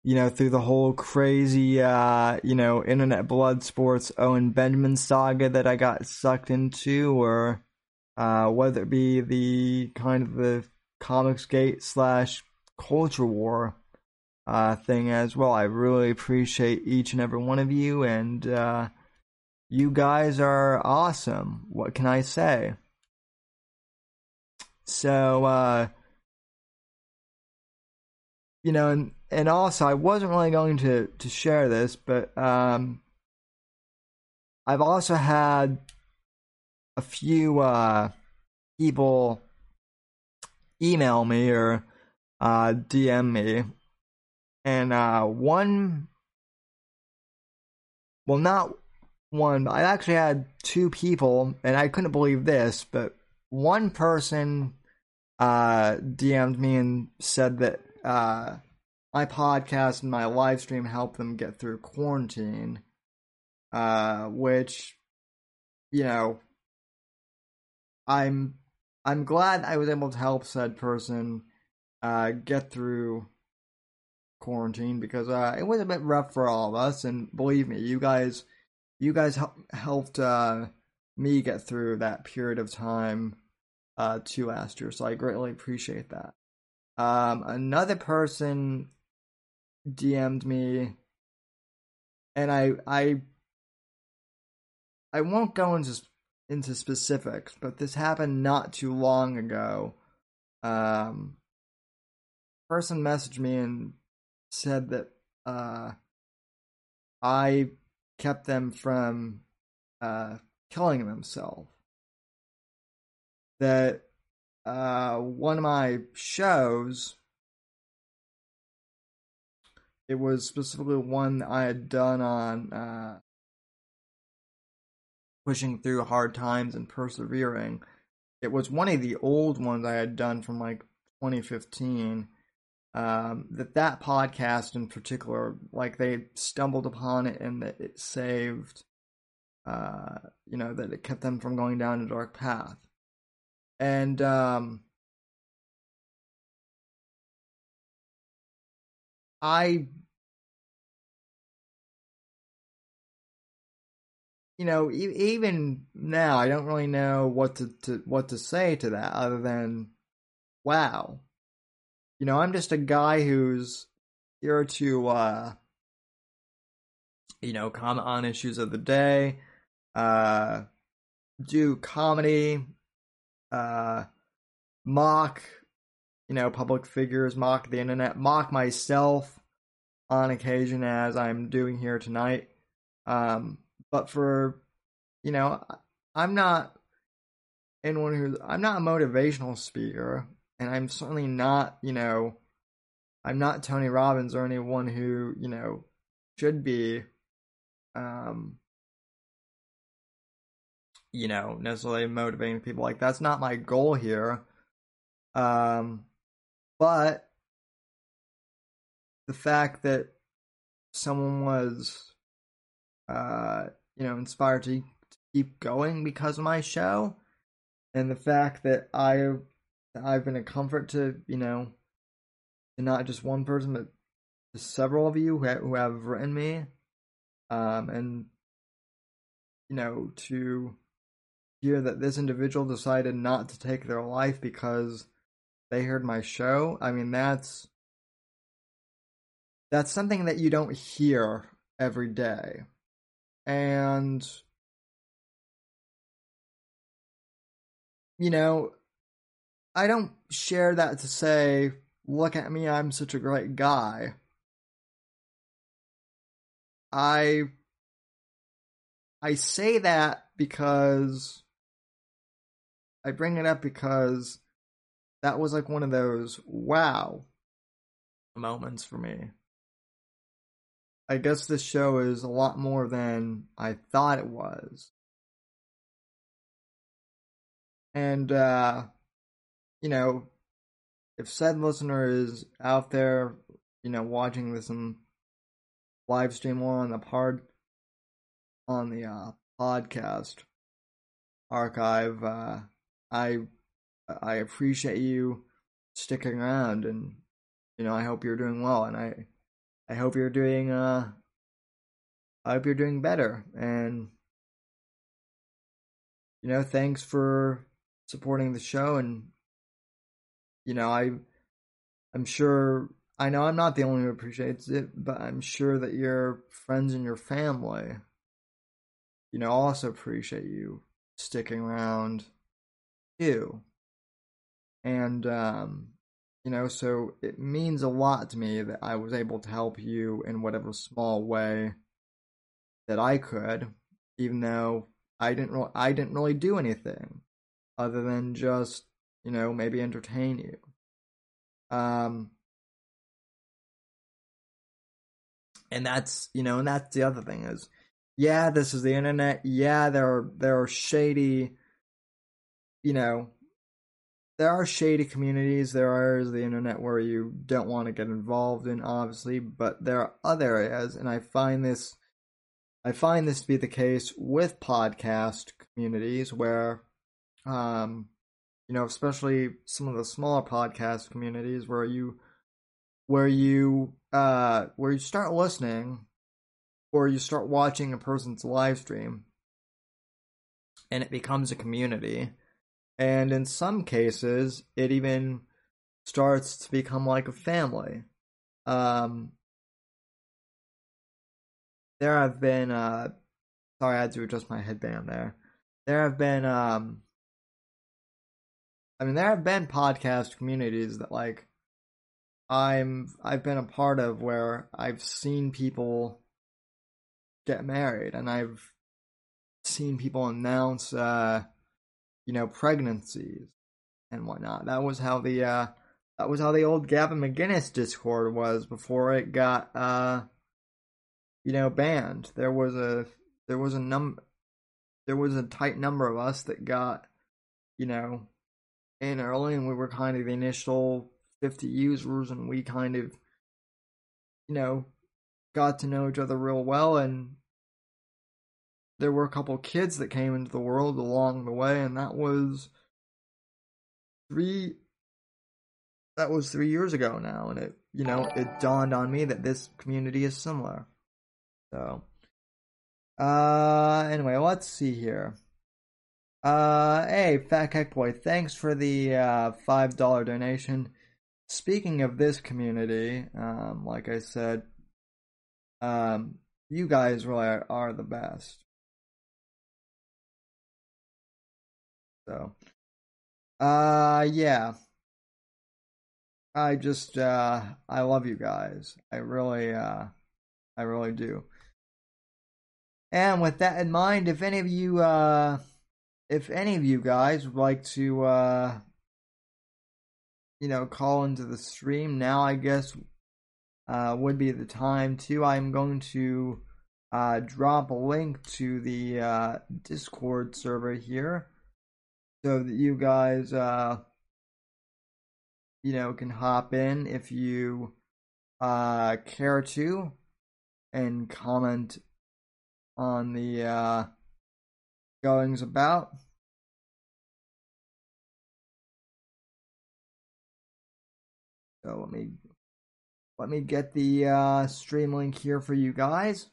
you know, through the whole crazy, uh, you know, internet blood sports Owen Benjamin saga that I got sucked into, or uh, whether it be the kind of the comics gate slash Culture War uh, thing as well. I really appreciate each and every one of you, and uh, you guys are awesome. What can I say? So, uh, you know, and, and also, I wasn't really going to, to share this, but um, I've also had a few uh, people email me or uh, DM me, and uh, one, well, not one, I actually had two people, and I couldn't believe this, but one person uh, DM'd me and said that uh, my podcast and my live stream helped them get through quarantine, uh, which, you know, I'm I'm glad I was able to help said person uh, get through quarantine because uh, it was a bit rough for all of us. And believe me, you guys, you guys helped uh, me get through that period of time uh, too last year. So I greatly appreciate that. Um, another person DM'd me, and I I I won't go into into specifics, but this happened not too long ago. Um, person messaged me and said that uh, I kept them from uh, killing themselves. That uh, one of my shows, it was specifically one I had done on uh, pushing through hard times and persevering. It was one of the old ones I had done from like 2015. Um, that that podcast in particular, like they stumbled upon it and that it saved, uh, you know, that it kept them from going down a dark path. And um, I you know, even now, I don't really know what to, to what to say to that other than, wow. You know, I'm just a guy who's here to, uh, you know, comment on issues of the day, uh, do comedy, uh, mock, you know, public figures, mock the internet, mock myself on occasion as I'm doing here tonight. Um, but for, you know, I'm not anyone who, I'm not a motivational speaker, and I'm certainly not, you know, I'm not Tony Robbins or anyone who, you know, should be, um, you know, necessarily motivating people. Like that's not my goal here. Um, but the fact that someone was, uh, you know, inspired to, keep going because of my show, and the fact that I, I've been a comfort to, you know, to not just one person, but to several of you who have, who have written me, um, and you know, to hear that this individual decided not to take their life because they heard my show. I mean, that's that's something that you don't hear every day. And you know, I don't share that to say, look at me, I'm such a great guy. I I say that because I bring it up because that was like one of those wow moments for me. I guess this show is a lot more than I thought it was. And, uh, you know, if said listener is out there, you know, watching this in live stream or on the part on the uh, podcast archive, uh, I I appreciate you sticking around, and you know I hope you're doing well, and I I hope you're doing uh I hope you're doing better, and you know thanks for supporting the show, and you know I I'm sure I know I'm not the only one who appreciates it, but I'm sure that your friends and your family, you know, also appreciate you sticking around too. And, um, you know, so it means a lot to me that I was able to help you in whatever small way that I could, even though I didn't, I didn't really do anything other than just, you know, maybe entertain you. Um, and that's, you know, and that's the other thing is, yeah, this is the internet. Yeah, there are, there are shady, you know, there are shady communities. There is the internet where you don't want to get involved in, obviously, but there are other areas, and I find this, I find this to be the case with podcast communities where, um, you know, especially some of the smaller podcast communities where you, where you, uh, where you start listening, or you start watching a person's live stream, and it becomes a community and in some cases it even starts to become like a family. Um there have been uh sorry i had to adjust my headband there. There have been um i mean there have been podcast communities that like i'm i've been a part of where i've seen people get married and i've seen people announce uh you know, pregnancies and whatnot. That was how the uh, that was how the old Gavin McInnes Discord was before it got uh, you know, banned. There was a there was a num there was a tight number of us that got, you know, in early and we were kind of the initial 50 users and we kind of you know got to know each other real well and there were a couple kids that came into the world along the way, and that was three. That was three years ago now, and it you know it dawned on me that this community is similar. So, Uh, anyway, let's see here. Uh, hey, Fat Cake Boy, thanks for the uh, $5 donation. Speaking of this community, um, like I said, um, you guys really are, are the best. So, uh, yeah. I just, uh, I love you guys. I really, uh, I really do. And with that in mind, if any of you, uh, if any of you guys would like to, uh, you know, call into the stream, now I guess, uh, would be the time to. I'm going to, uh, drop a link to the, uh, Discord server here so that you guys, uh, you know, can hop in if you, uh, care to and comment on the uh, goings about. So let me let me get the uh, stream link here for you guys.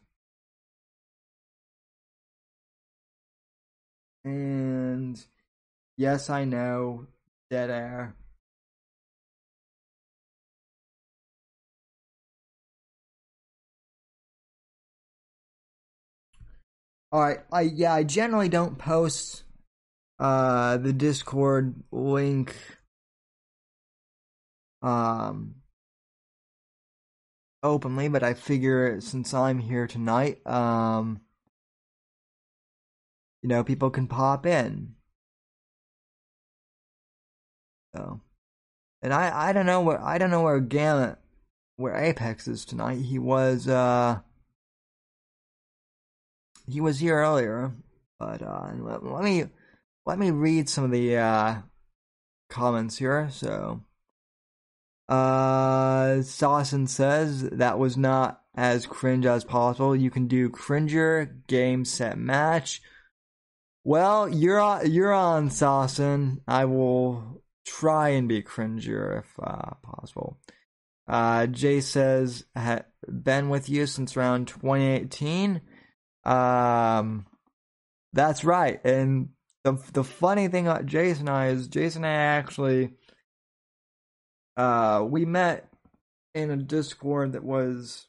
And yes, I know, dead air. All right. I yeah, I generally don't post uh the Discord link um openly, but I figure since I'm here tonight, um you know, people can pop in. And I I don't know where I don't know where Gamma where Apex is tonight. He was uh he was here earlier, but uh, let, let, me let me read some of the uh, comments here. So, uh, Sawson says that was not as cringe as possible. You can do cringer game set match. Well, you're on, you're on Sawson. I will try and be cringier if uh, possible. Uh, Jay says, been with you since around 2018. Um, that's right. And the the funny thing about Jason and I is Jason and I actually uh we met in a Discord that was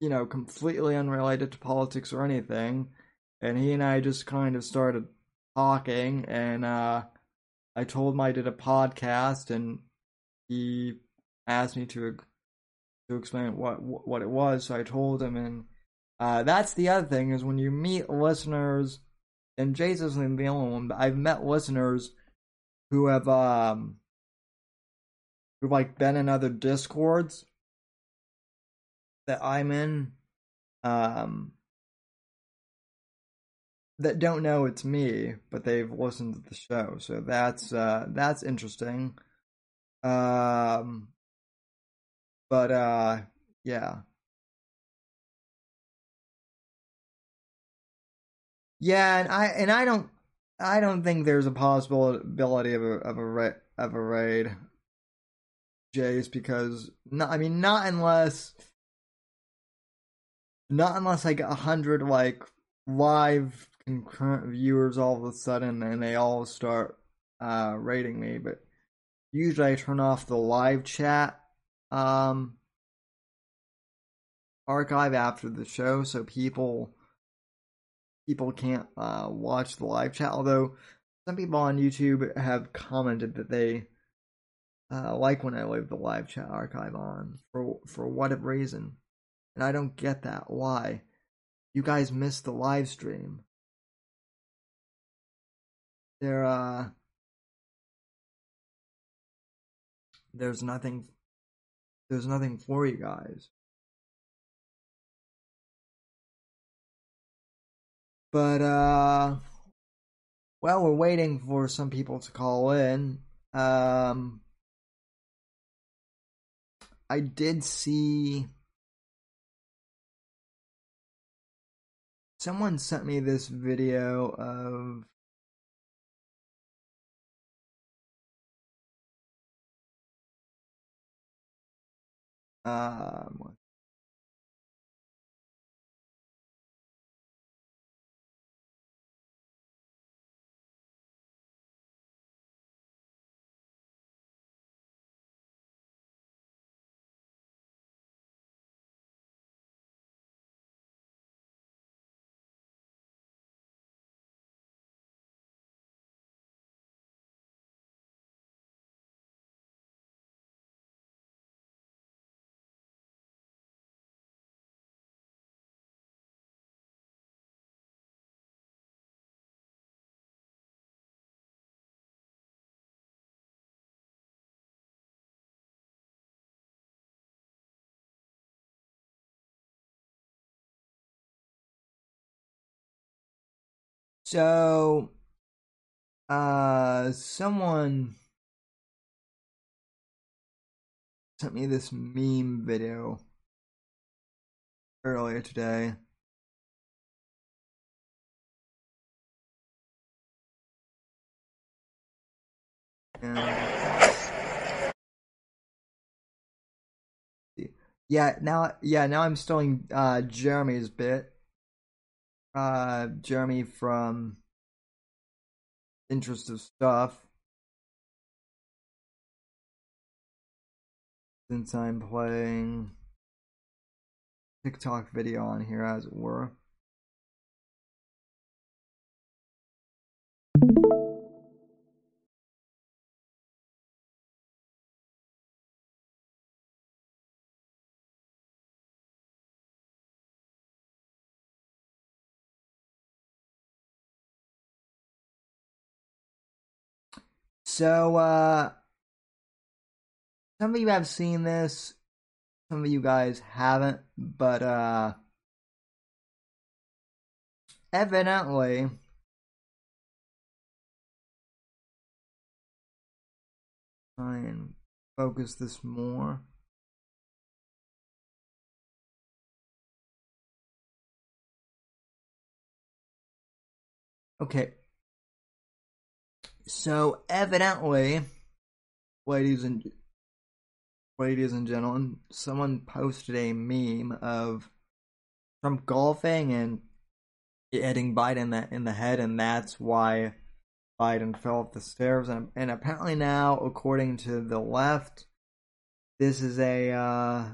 you know completely unrelated to politics or anything, and he and I just kind of started talking, and uh I told him I did a podcast, and he asked me to to explain what what it was. So I told him, and uh, that's the other thing is when you meet listeners, and Jay's isn't the only one, but I've met listeners who have um who've like been in other discords that I'm in, um, that don't know it's me, but they've listened to the show. So that's uh that's interesting. Um, but uh, yeah. Yeah, and I and I don't I don't think there's a possibility of a of a ra- of a raid, Jace, because not, I mean not unless not unless I get a hundred like live concurrent viewers all of a sudden and they all start uh rating me, but usually I turn off the live chat um archive after the show so people people can't uh, watch the live chat. Although some people on YouTube have commented that they uh, like when I leave the live chat archive on for for whatever reason, and I don't get that. Why? You guys missed the live stream. There, uh, there's nothing. There's nothing for you guys. But uh well, we're waiting for some people to call in. Um I did see someone sent me this video of um So, uh, someone sent me this meme video earlier today. And yeah, now yeah, now I'm stealing uh Jeremy's bit. Uh Jeremy from Interest of Stuff. Since I'm playing TikTok video on here as it were. So, uh, some of you have seen this, some of you guys haven't, but, uh, evidently, try and focus this more. Okay, so evidently, ladies and ladies and gentlemen, someone posted a meme of Trump golfing and hitting Biden in the head, and that's why Biden fell off the stairs. And, and apparently now, according to the left, this is a uh,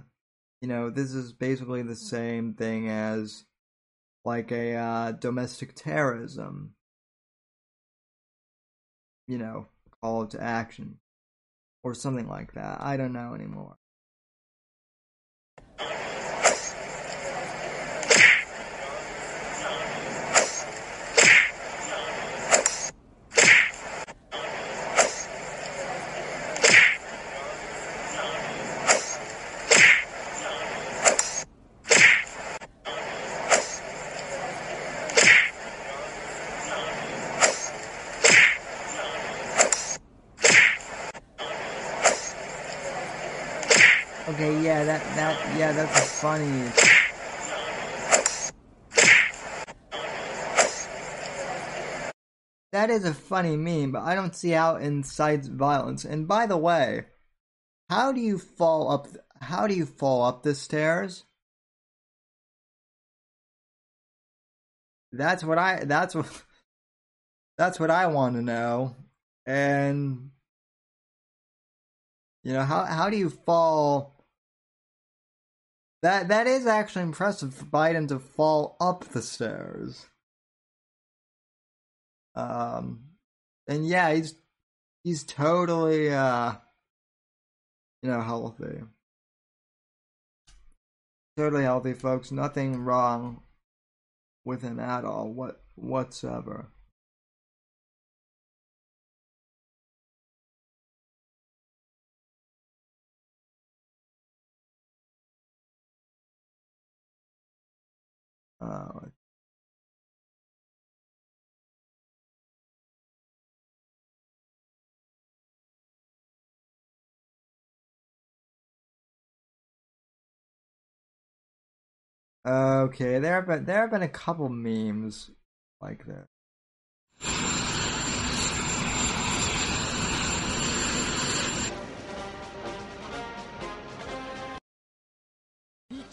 you know this is basically the same thing as like a uh, domestic terrorism you know, call to action or something like that. I don't know anymore. Okay, yeah, that that yeah, that's funny. That is a funny meme, but I don't see how it incites violence. And by the way, how do you fall up? How do you fall up the stairs? That's what I. That's what. That's what I want to know. And you know how how do you fall? That that is actually impressive for Biden to fall up the stairs. Um, and yeah, he's he's totally uh, you know, healthy. Totally healthy, folks. Nothing wrong with him at all, what whatsoever. Uh, okay, there have been there have been a couple memes like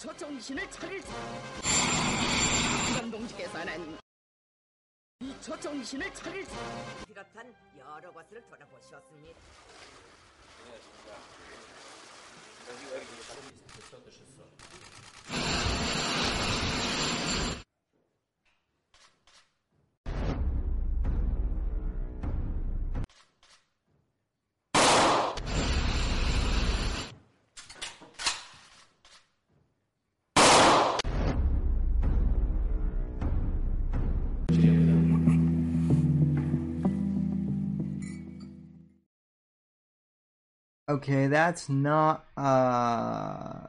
that. 정신을 차릴 이런 동지께서는 미처 정신을 차릴 비롯한 여러 것을 돌아보셨습니다. Okay, that's not uh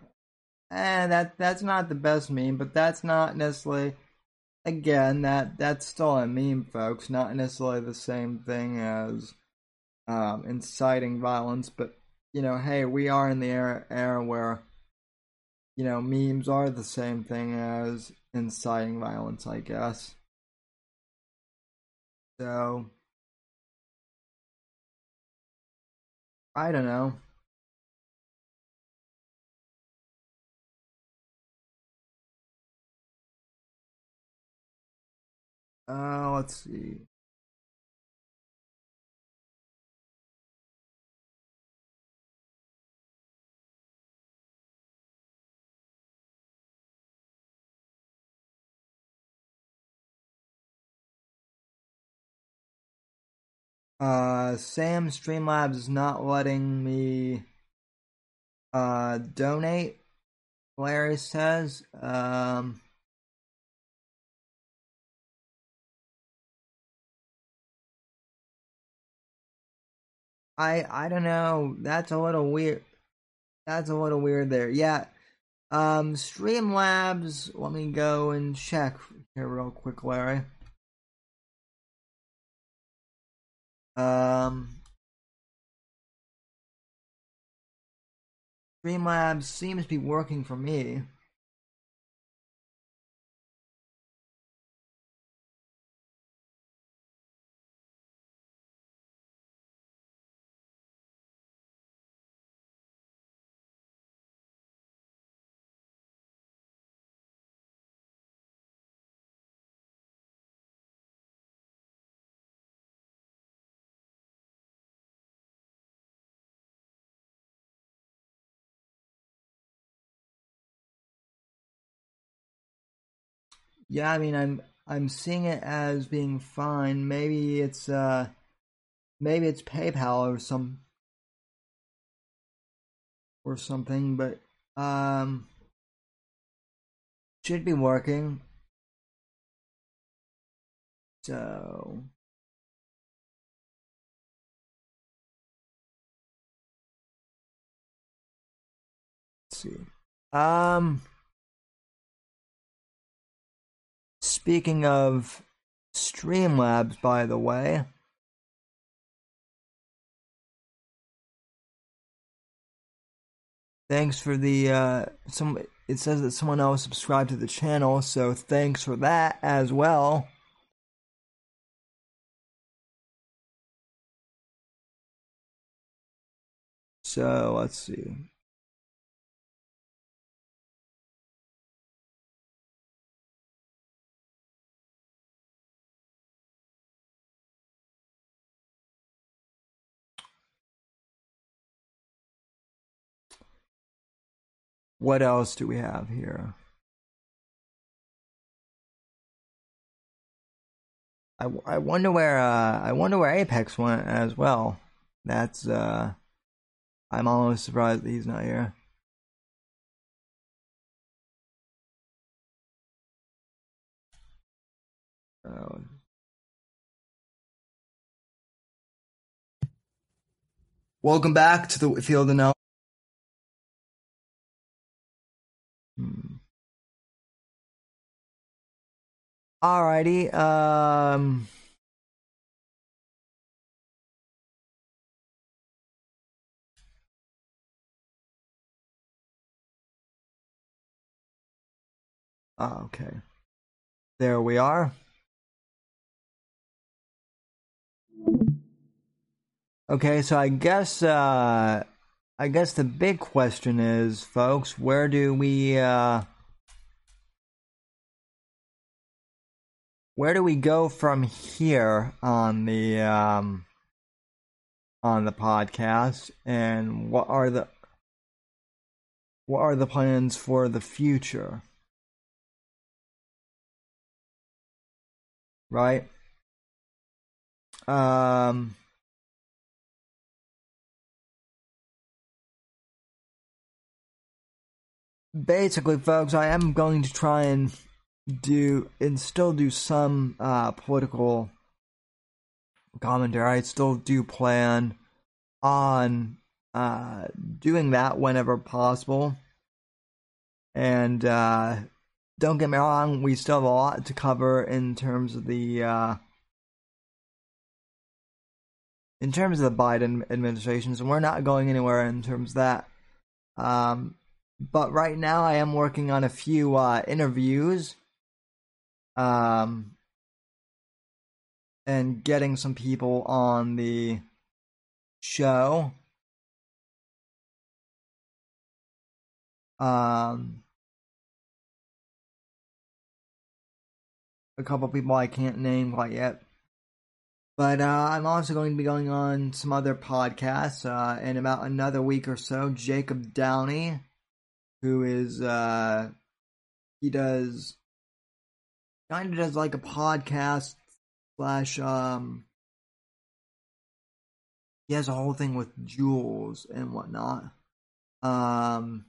eh, that that's not the best meme, but that's not necessarily again, that that's still a meme, folks. Not necessarily the same thing as um, inciting violence, but you know, hey, we are in the era, era where you know memes are the same thing as inciting violence, I guess. So I don't know. Uh, let's see. Uh, Sam Streamlabs is not letting me uh donate. Larry says. Um. I I don't know. That's a little weird. That's a little weird there. Yeah. Um Streamlabs, let me go and check here real quick, Larry. Um Streamlabs seems to be working for me. Yeah, I mean, I'm I'm seeing it as being fine. Maybe it's uh, maybe it's PayPal or some or something, but um, should be working. So. Let's see. Um. Speaking of Streamlabs, by the way, thanks for the uh, some. It says that someone else subscribed to the channel, so thanks for that as well. So let's see. What else do we have here? I, I wonder where uh, I wonder where Apex went as well. That's uh, I'm almost surprised that he's not here. Oh. Welcome back to the Field and Hmm. Alrighty. Um. Oh, okay. There we are. Okay, so I guess uh I guess the big question is, folks, where do we uh where do we go from here on the um on the podcast and what are the what are the plans for the future? Right? Um basically, folks, I am going to try and do and still do some uh, political commentary. I still do plan on uh, doing that whenever possible, and uh, don't get me wrong, we still have a lot to cover in terms of the uh, in terms of the Biden administration, so we're not going anywhere in terms of that. Um, but right now, I am working on a few uh, interviews, um, and getting some people on the show. Um, a couple people I can't name quite yet. But uh, I'm also going to be going on some other podcasts uh, in about another week or so. Jacob Downey, who is uh, he does kind of does like a podcast slash um he has a whole thing with jewels and whatnot. Um,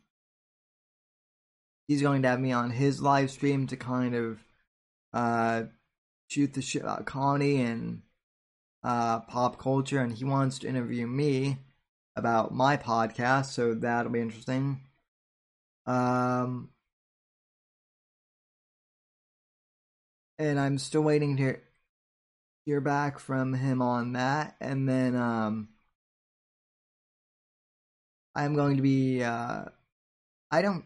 he's going to have me on his live stream to kind of uh shoot the shit about comedy and uh, pop culture, and he wants to interview me about my podcast, so that'll be interesting. Um, and I'm still waiting to hear back from him on that, and then um, I'm going to be. Uh, I don't.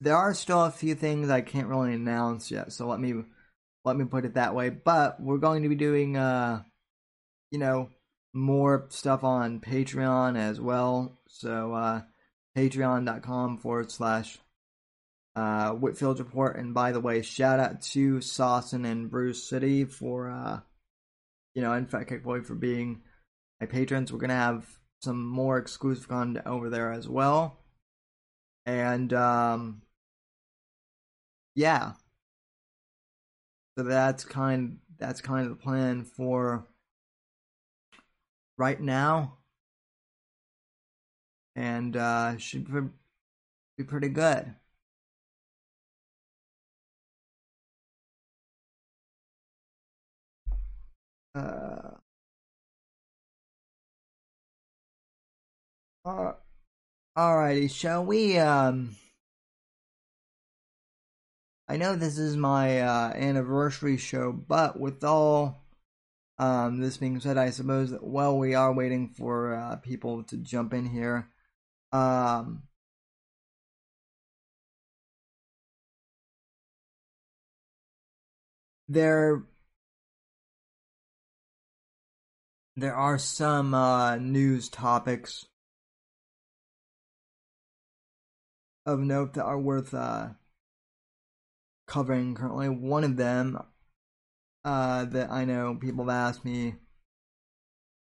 There are still a few things I can't really announce yet, so let me let me put it that way. But we're going to be doing uh you know, more stuff on Patreon as well. So, uh, patreon.com forward slash uh, Whitfield Report. And by the way, shout out to Sawson and Bruce City for, uh, you know, and Fat Kick Boy for being my patrons. We're going to have some more exclusive content over there as well. And, um, yeah. So that's kind that's kind of the plan for right now, and uh, should be pretty good. Uh, alrighty, shall we? Um, I know this is my uh, anniversary show, but with all um, this being said, I suppose that while we are waiting for uh, people to jump in here, um, there there are some uh, news topics of note that are worth uh, covering currently. One of them uh, that I know people have asked me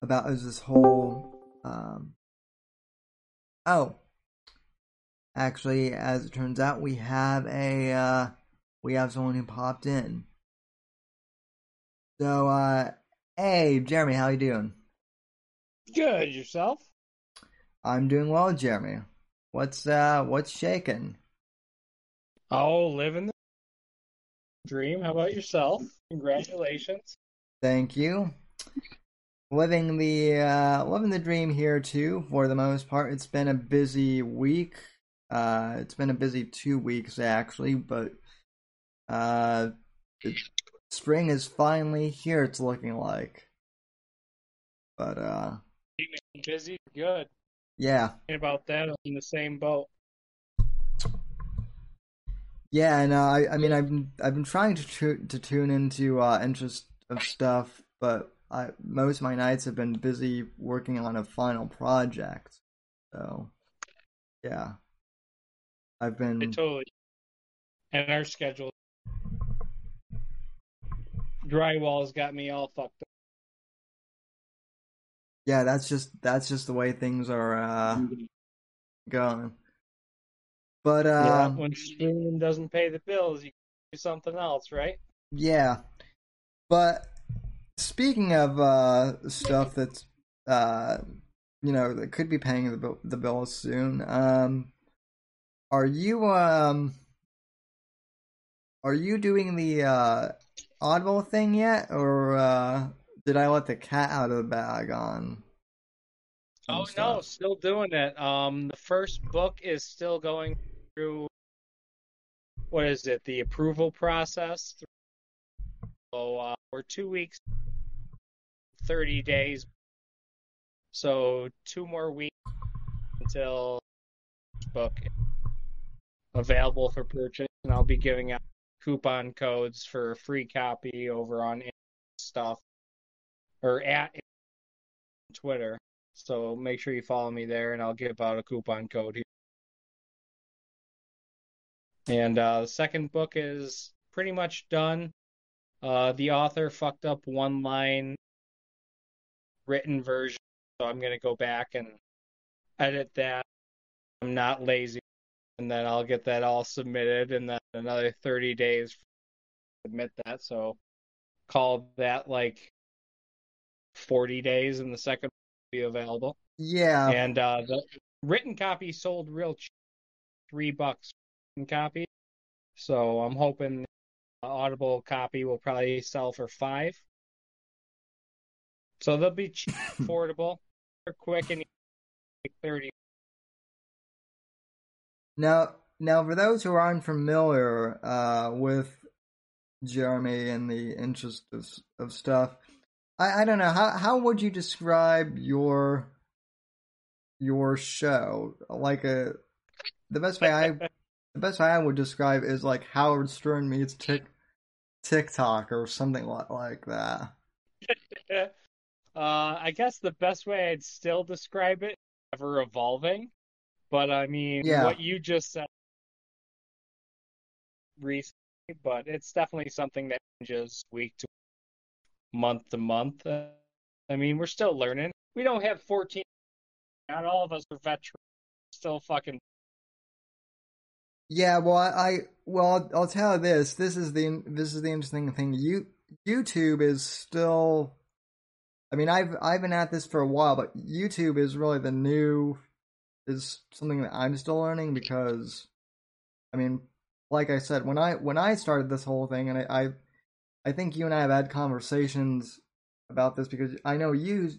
about is this whole. Um, oh, actually, as it turns out, we have a uh, we have someone who popped in. So, uh, hey, Jeremy, how you doing? Good, yourself? I'm doing well, Jeremy. What's uh, what's shaking? Oh, living the dream. How about yourself? Congratulations. Thank you. Living the uh, living the dream here too. For the most part, it's been a busy week. Uh, it's been a busy two weeks actually, but uh, spring is finally here. It's looking like. But uh, busy, good. Yeah. About that, I'm in the same boat. Yeah, and uh, I, I mean, I've been, I've been trying to tu- to tune into uh, interest of stuff, but I, most of my nights have been busy working on a final project. So, yeah, I've been it totally. And our schedule, drywall's got me all fucked up. Yeah, that's just that's just the way things are uh, mm-hmm. going. But uh, yeah, when streaming doesn't pay the bills, you do something else, right? Yeah. But speaking of uh, stuff that's uh, you know that could be paying the bill, the bills soon, um, are you um are you doing the uh, Audible thing yet, or uh, did I let the cat out of the bag on? Oh stuff? no, still doing it. Um, the first book is still going through what is it? The approval process. So uh, we're two weeks, thirty days. So two more weeks until book available for purchase, and I'll be giving out coupon codes for a free copy over on stuff or at Twitter. So make sure you follow me there, and I'll give out a coupon code here. And uh, the second book is pretty much done. Uh, the author fucked up one line written version, so I'm gonna go back and edit that. I'm not lazy, and then I'll get that all submitted, and then another 30 days to submit that. So call that like 40 days, and the second will be available. Yeah. And uh, the written copy sold real cheap, three bucks copy. So I'm hoping the Audible copy will probably sell for five. So they'll be cheap, affordable, they're quick, and like 30. Now, now for those who aren't familiar uh, with Jeremy and the interest of, of stuff, I, I don't know how how would you describe your your show? Like a the best way I the best way I would describe is like Howard Stern meets Tik TikTok or something like like that. uh, I guess the best way I'd still describe it, ever evolving. But I mean, Yeah. what you just said recently, but it's definitely something that changes week to month to month. Uh, I mean, we're still learning. We don't have 14. Not all of us are veterans. Still fucking. Yeah, well, I, I well, I'll, I'll tell you this. This is the this is the interesting thing. You YouTube is still. I mean, I've I've been at this for a while, but YouTube is really the new is something that I'm still learning because, I mean, like I said, when I when I started this whole thing, and I I, I think you and I have had conversations about this because I know you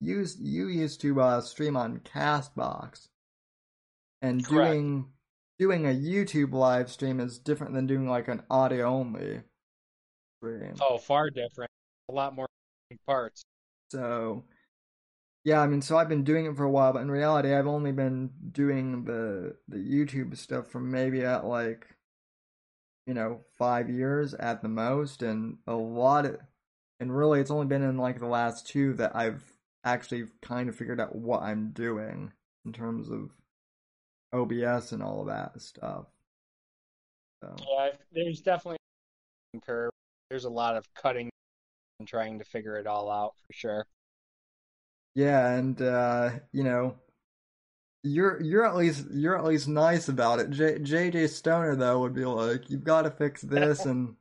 you you used to uh, stream on Castbox, and Correct. doing doing a YouTube live stream is different than doing like an audio only stream. Oh, far different. A lot more parts. So, yeah, I mean, so I've been doing it for a while, but in reality, I've only been doing the the YouTube stuff for maybe at like, you know, five years at the most, and a lot of, and really, it's only been in like the last two that I've actually kind of figured out what I'm doing in terms of OBS and all of that stuff. So, Yeah, there's definitely curve. There's a lot of cutting and trying to figure it all out for sure. Yeah, and uh, you know, you're you're at least you're at least nice about it. J, JJ Stoner though would be like, you've got to fix this and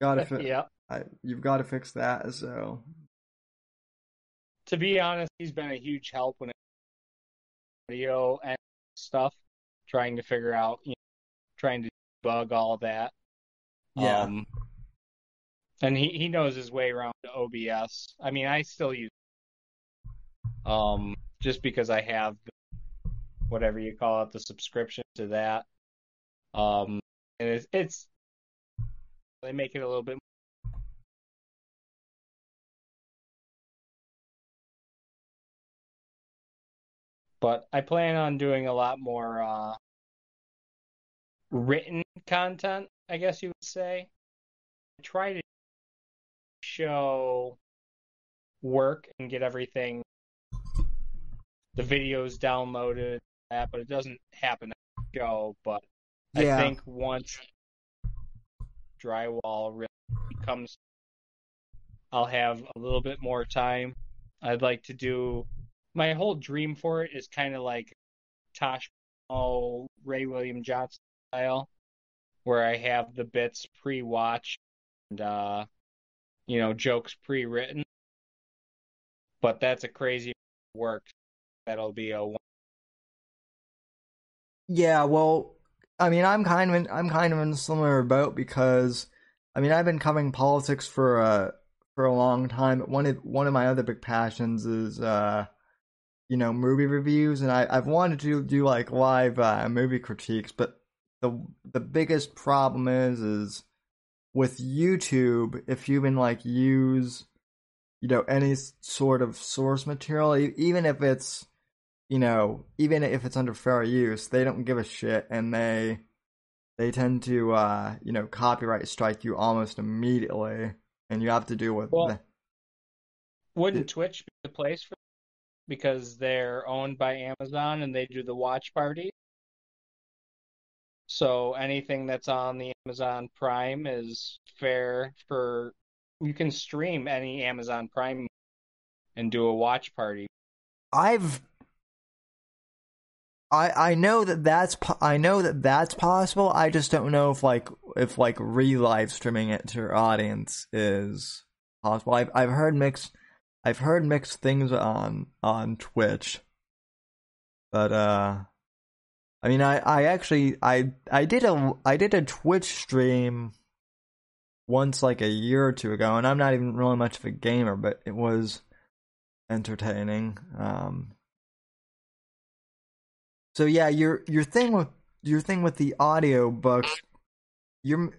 got to fi- yeah. I, you've got to fix that. So To be honest, he's been a huge help when it video and stuff, trying to figure out, you know, trying to bug all that. yeah, Um, and he, he knows his way around OBS. I mean, I still use um just because I have the, whatever you call it, the subscription to that. Um, and it's, it's they make it a little bit. But I plan on doing a lot more uh, written content, I guess you would say. I try to show work and get everything, the videos downloaded, that, but it doesn't happen the show. But Yeah. I think once drywall really becomes, I'll have a little bit more time. I'd like to do my whole dream for it is kind of like Tosh oh, Ray William Johnson style, where I have the bits pre-watched and uh, you know jokes pre-written. But that's a crazy work. That'll be a one. yeah. Well, I mean, I'm kind of in, I'm kind of in a similar boat because I mean, I've been covering politics for uh for a long time. One of one of my other big passions is uh you know movie reviews, and I I've wanted to do like live uh, movie critiques, but the the biggest problem is is with YouTube if you even like use you know any sort of source material even if it's you know even if it's under fair use they don't give a shit and they they tend to uh you know copyright strike you almost immediately and you have to deal with Well, the, Wouldn't Twitch be the place for because they're owned by Amazon and they do the watch party? So anything that's on the Amazon Prime is fair for you can stream any Amazon Prime and do a watch party. I've I I know that that's I know that that's possible. I just don't know if like if like re-live streaming it to your audience is possible. I've I've heard mixed I've heard mixed things on on Twitch. But uh I mean I I actually I I did a I did a Twitch stream once like a year or two ago and I'm not even really much of a gamer, but it was entertaining. Um so yeah, your your thing with your thing with the audio books, you're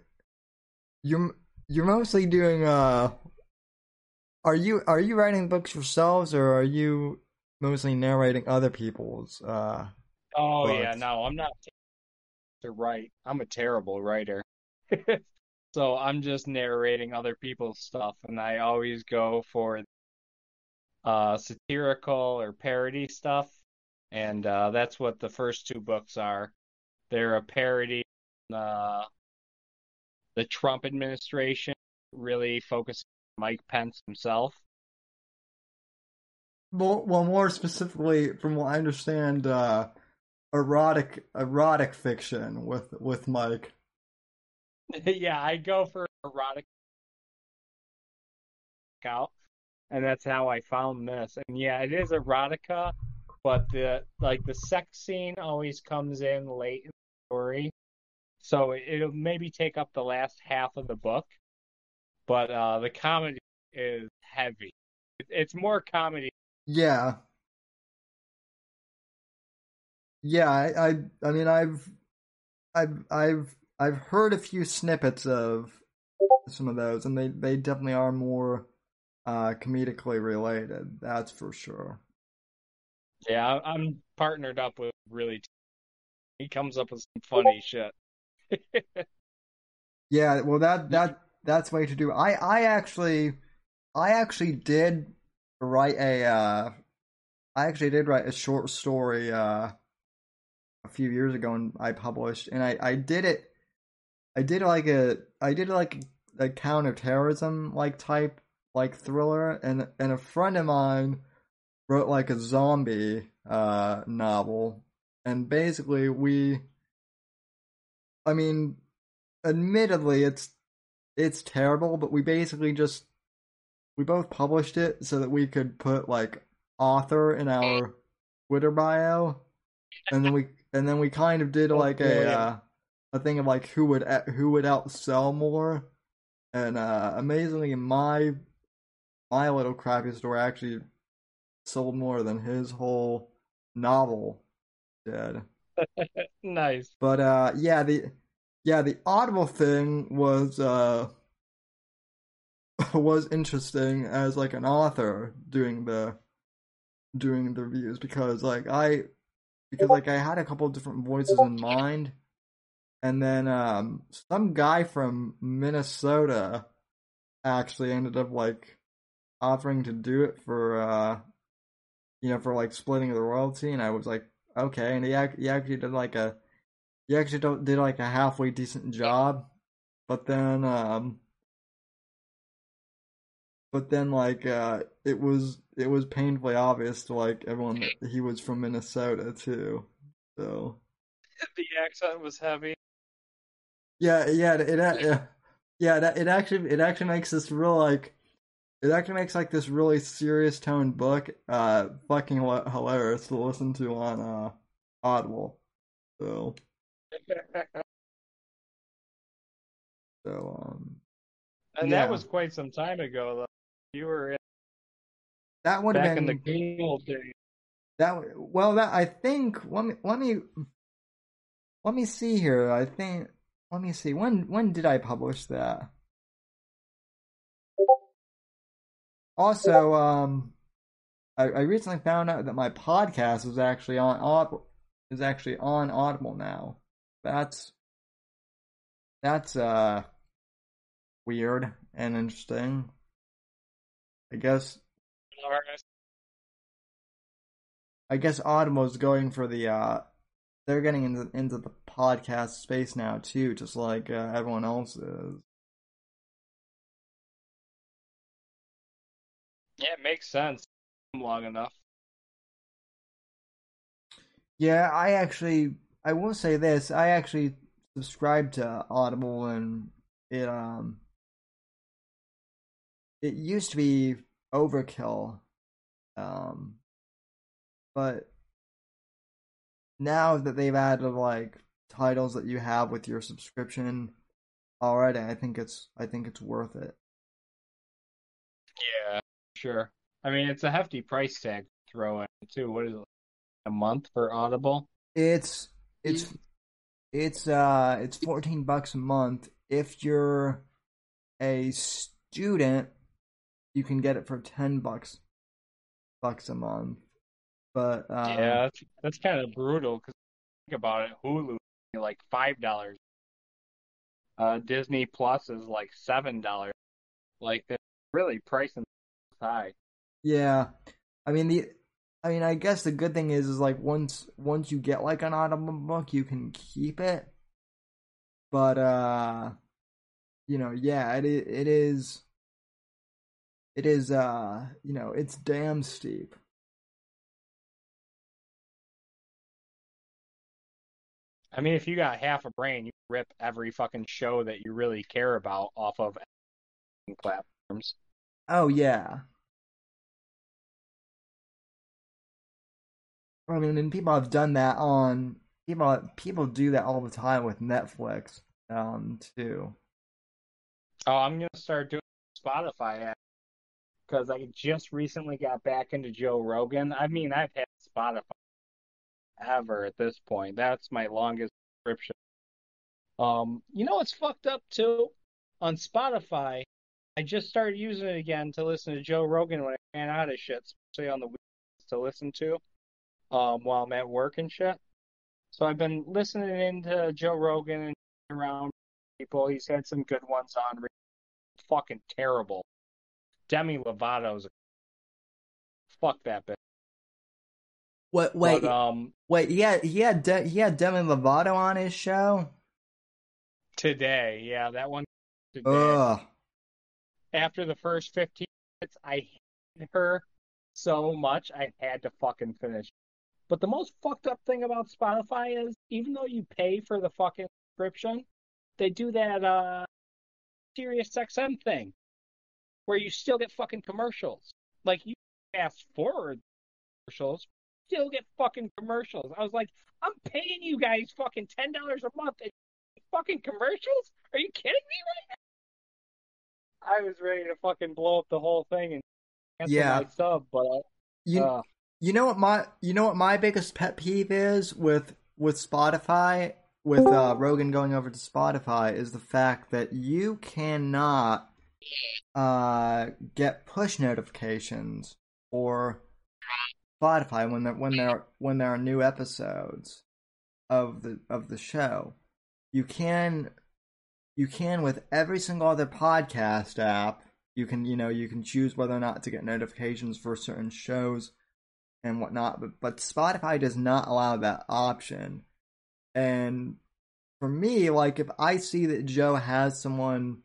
you're you're mostly doing uh are you are you writing books yourselves or are you mostly narrating other people's uh Oh yeah, no, I'm not to write. I'm a terrible writer. So I'm just narrating other people's stuff and I always go for uh satirical or parody stuff. And uh that's what the first two books are. They're a parody on uh the Trump administration, really focusing on Mike Pence himself. Well, well, more specifically, from what I understand, uh, erotic erotic fiction with with Mike. Yeah, I go for erotic out, and that's how I found this. And yeah, it is erotica, but the like the sex scene always comes in late in the story, so it- it'll maybe take up the last half of the book. But uh, the comedy is heavy. It's more comedy. Yeah. Yeah, I, I I mean I've I've I've I've heard a few snippets of some of those and they they definitely are more uh comedically related, that's for sure. Yeah, I'm partnered up with really. He comes up with some funny shit. Yeah, well that that that's way to do. I I actually I actually did write a uh I actually did write a short story uh a few years ago and I published and I I did it I did like a I did like a counterterrorism like type like thriller and and a friend of mine wrote like a zombie uh novel and basically we I mean admittedly it's it's terrible but we basically just we both published it so that we could put like author in our twitter bio and then we and then we kind of did like a uh, a thing of like who would who would outsell more. And uh amazingly my my little crappy store actually sold more than his whole novel did. Nice. but uh yeah, the yeah, the Audible thing was uh was interesting as like an author doing the doing the reviews because like I because like I had a couple of different voices in mind. And then um some guy from Minnesota actually ended up like offering to do it for uh you know for like splitting the royalty. And I was like okay. And he, he actually did like a he actually did like a halfway decent job. But then um but then like uh it was it was painfully obvious to like everyone that he was from Minnesota too so The accent was heavy. yeah yeah it, it yeah yeah that it actually it actually makes this real like it actually makes like this really serious toned book uh fucking hi- hilarious to listen to on uh Audible so so um And Yeah. that was quite some time ago, though. You were in, that would have back in been the good old days. That well, that I think let me let me let me see here. I think let me see. When when did I publish that? Also, um, I, I recently found out that my podcast is actually on Audible. Is actually on Audible now. That's that's uh weird and interesting. I guess I guess Audible's going for the uh they're getting into into the podcast space now too, just like uh, everyone else is. Yeah, it makes sense. Long enough. Yeah, I actually I will say this. I actually subscribed to Audible and it um it used to be overkill. Um but now that they've added like titles that you have with your subscription already, I think it's I think it's worth it. Yeah, sure. I mean, it's a hefty price tag to throw in too. What is it? A month for Audible? It's it's it's uh it's 14 bucks a month if you're a student you can get it for 10 bucks bucks a month. But um, yeah that's, that's kind of brutal because think about it hulu like five dollars. Uh disney plus is like seven dollars. Like they're really pricing high. Yeah. I mean the i mean i guess the good thing is is like once once you get like an audible book you can keep it. But uh you know yeah it it is it is uh you know it's damn steep I mean, if you got half a brain, you rip every fucking show that you really care about off of platforms. Oh yeah. I mean, and people have done that on people. People do that all the time with Netflix, um, too. Oh, I'm gonna start doing Spotify because I just recently got back into Joe Rogan. I mean, I've had Spotify ever at this point. That's my longest subscription. Um, you know what's fucked up too? On Spotify, I just started using it again to listen to Joe Rogan when I ran out of shit, especially on the weekends to listen to, um, while I'm at work and shit. So I've been listening into Joe Rogan and around people. He's had some good ones on. Fucking terrible. Demi Lovato's fuck that bitch. What? Wait, But, um, wait. Yeah. had De- he had Demi Lovato on his show. today, yeah, that one today. Ugh. After the first 15 minutes, I hated her so much, I had to fucking finish. But the most fucked up thing about Spotify is, even though you pay for the fucking subscription, they do that uh Sirius XM thing where you still get fucking commercials. Like you fast forward commercials, still get fucking commercials. I was like, I'm paying you guys fucking ten dollars a month and fucking commercials? Are you kidding me right now? I was ready to fucking blow up the whole thing and cancel Yeah. my sub, but You uh, you know what my you know what my biggest pet peeve is with with Spotify with uh, Rogan going over to Spotify is the fact that you cannot uh, get push notifications or Spotify when there when there when there are new episodes of the of the show. You can you can with every single other podcast app. You can you know you can choose whether or not to get notifications for certain shows and whatnot, but but Spotify does not allow that option. And for me, like if I see that Joe has someone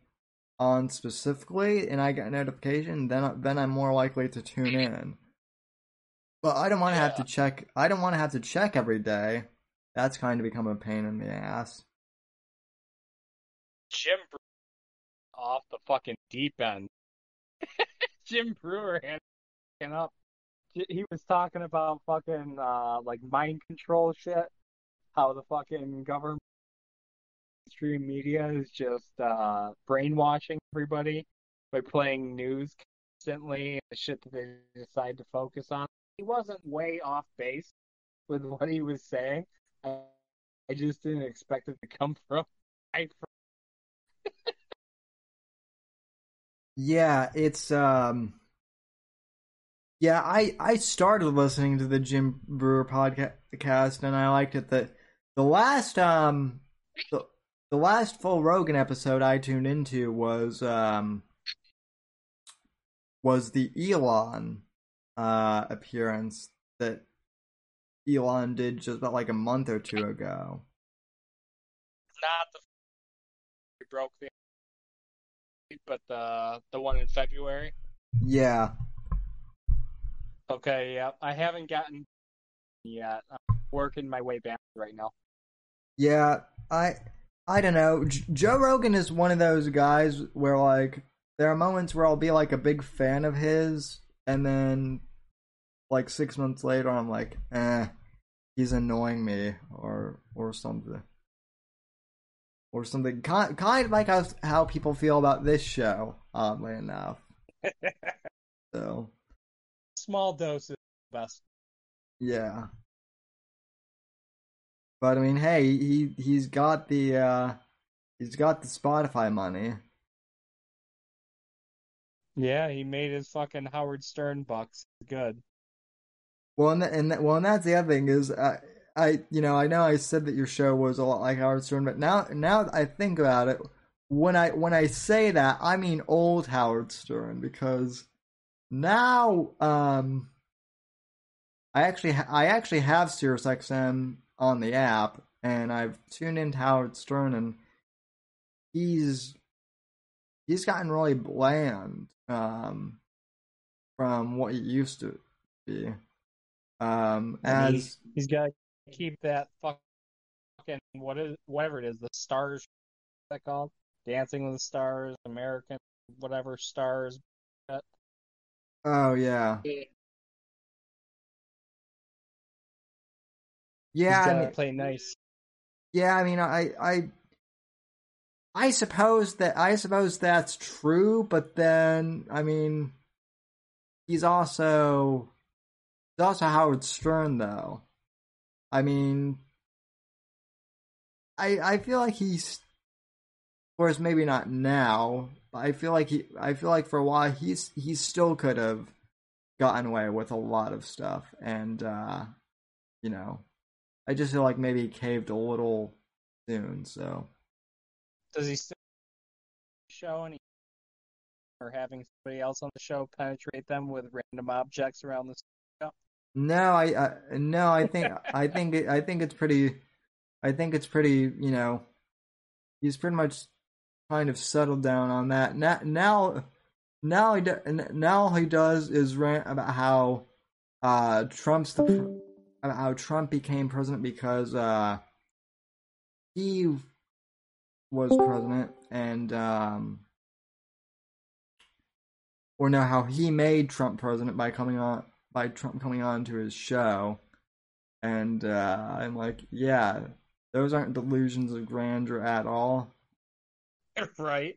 on specifically and I get a notification, then then I'm more likely to tune in. But I don't want to have to check. I don't want to have to check every day. That's kind of become a pain in the ass. Jim Breuer off the fucking deep end. Jim Breuer fucking up. He was talking about fucking uh like mind control shit. How the fucking government mainstream media is just uh brainwashing everybody by playing news constantly and the shit that they decide to focus on. He wasn't way off base with what he was saying. I I just didn't expect it to come from. I Yeah, it's um Yeah, I I started listening to the Jim Breuer podcast and I liked it that the last um the, the last full Rogan episode I tuned into was um was the Elon uh appearance that Elon did just about like a month or two ago. not the we broke the but the the one in February. Yeah. Okay, yeah. I haven't gotten yet. I'm working my way back right now. Yeah, I I don't know. J- Joe Rogan is one of those guys where like there are moments where I'll be like a big fan of his, and then like six months later I'm like, eh, he's annoying me or or something. Or something kind, kind of like how, how people feel about this show, oddly enough. So, Small doses, best. yeah. But I mean, hey, he he's got the uh he's got the Spotify money. Yeah, he made his fucking Howard Stern bucks. Good. Well, and, and well, and that's the other thing is, I, I, you know, I know I said that your show was a lot like Howard Stern, but now, now that I think about it, when I when I say that, I mean old Howard Stern because now, um, I actually, ha- I actually have SiriusXM on the app, and I've tuned into Howard Stern, and he's he's gotten really bland, um, from what he used to be. Um, as he, he's got to keep that fucking what is whatever it is the stars what's that called Dancing with the Stars, American whatever stars. oh yeah, yeah, I mean, play nice. yeah. I mean, I, I, I suppose that I suppose that's true, but then I mean, he's also he's also Howard Stern though. I mean, I I feel like he's, of course, maybe not now, but I feel like he, I feel like for a while he's he still could have gotten away with a lot of stuff, and uh, you know, I just feel like maybe he caved a little soon. So Does he still show any or having somebody else on the show penetrate them with random objects around the studio? no, I, I no, I think I think it, I think it's pretty, I think it's pretty. You know, he's pretty much kind of settled down on that. Now, now, now he do, now all he does is rant about how uh Trump's the how Trump became president because uh he was president and um or no how he made Trump president by coming on by Trump coming on to his show and uh I'm like yeah those aren't delusions of grandeur at all right.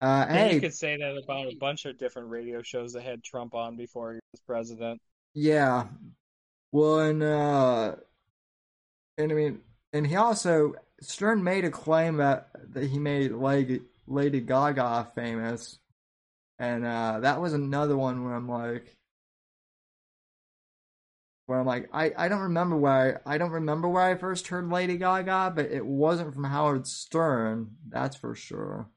Uh And hey you could say that about a bunch of different radio shows that had Trump on before he was president. Yeah. Well, and uh, and I mean, and he also Stern made a claim that that he made Lady Lady Gaga famous, and uh, that was another one where I'm like, where I'm like, I I don't remember where I, I don't remember where I first heard Lady Gaga, but it wasn't from Howard Stern, that's for sure.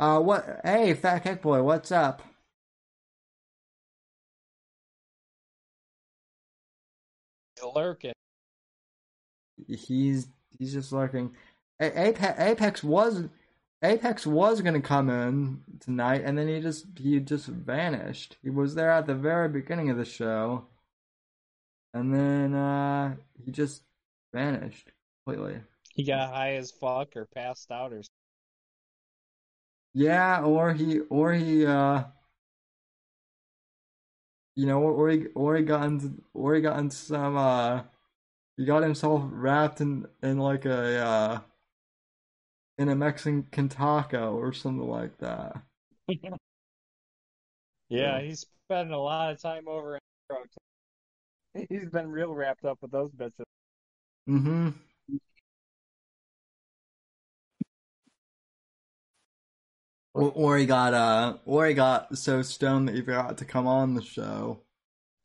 Uh, what? Hey, Fat Kick Boy, what's up? He's lurking. He's he's just lurking. A- Apex, Apex was Apex was gonna come in tonight, and then he just he just vanished. He was there at the very beginning of the show, and then uh he just vanished completely. He got high as fuck or passed out or something. Yeah, or he or he uh you know or, or he or he got into or he got into some uh he got himself wrapped in in like a uh in a Mexican taco or something like that. Yeah, So- he's spending a lot of time over in He's been real wrapped up with those bitches. Mm-hmm. Or, or he got uh, or he got so stoned that he forgot to come on the show.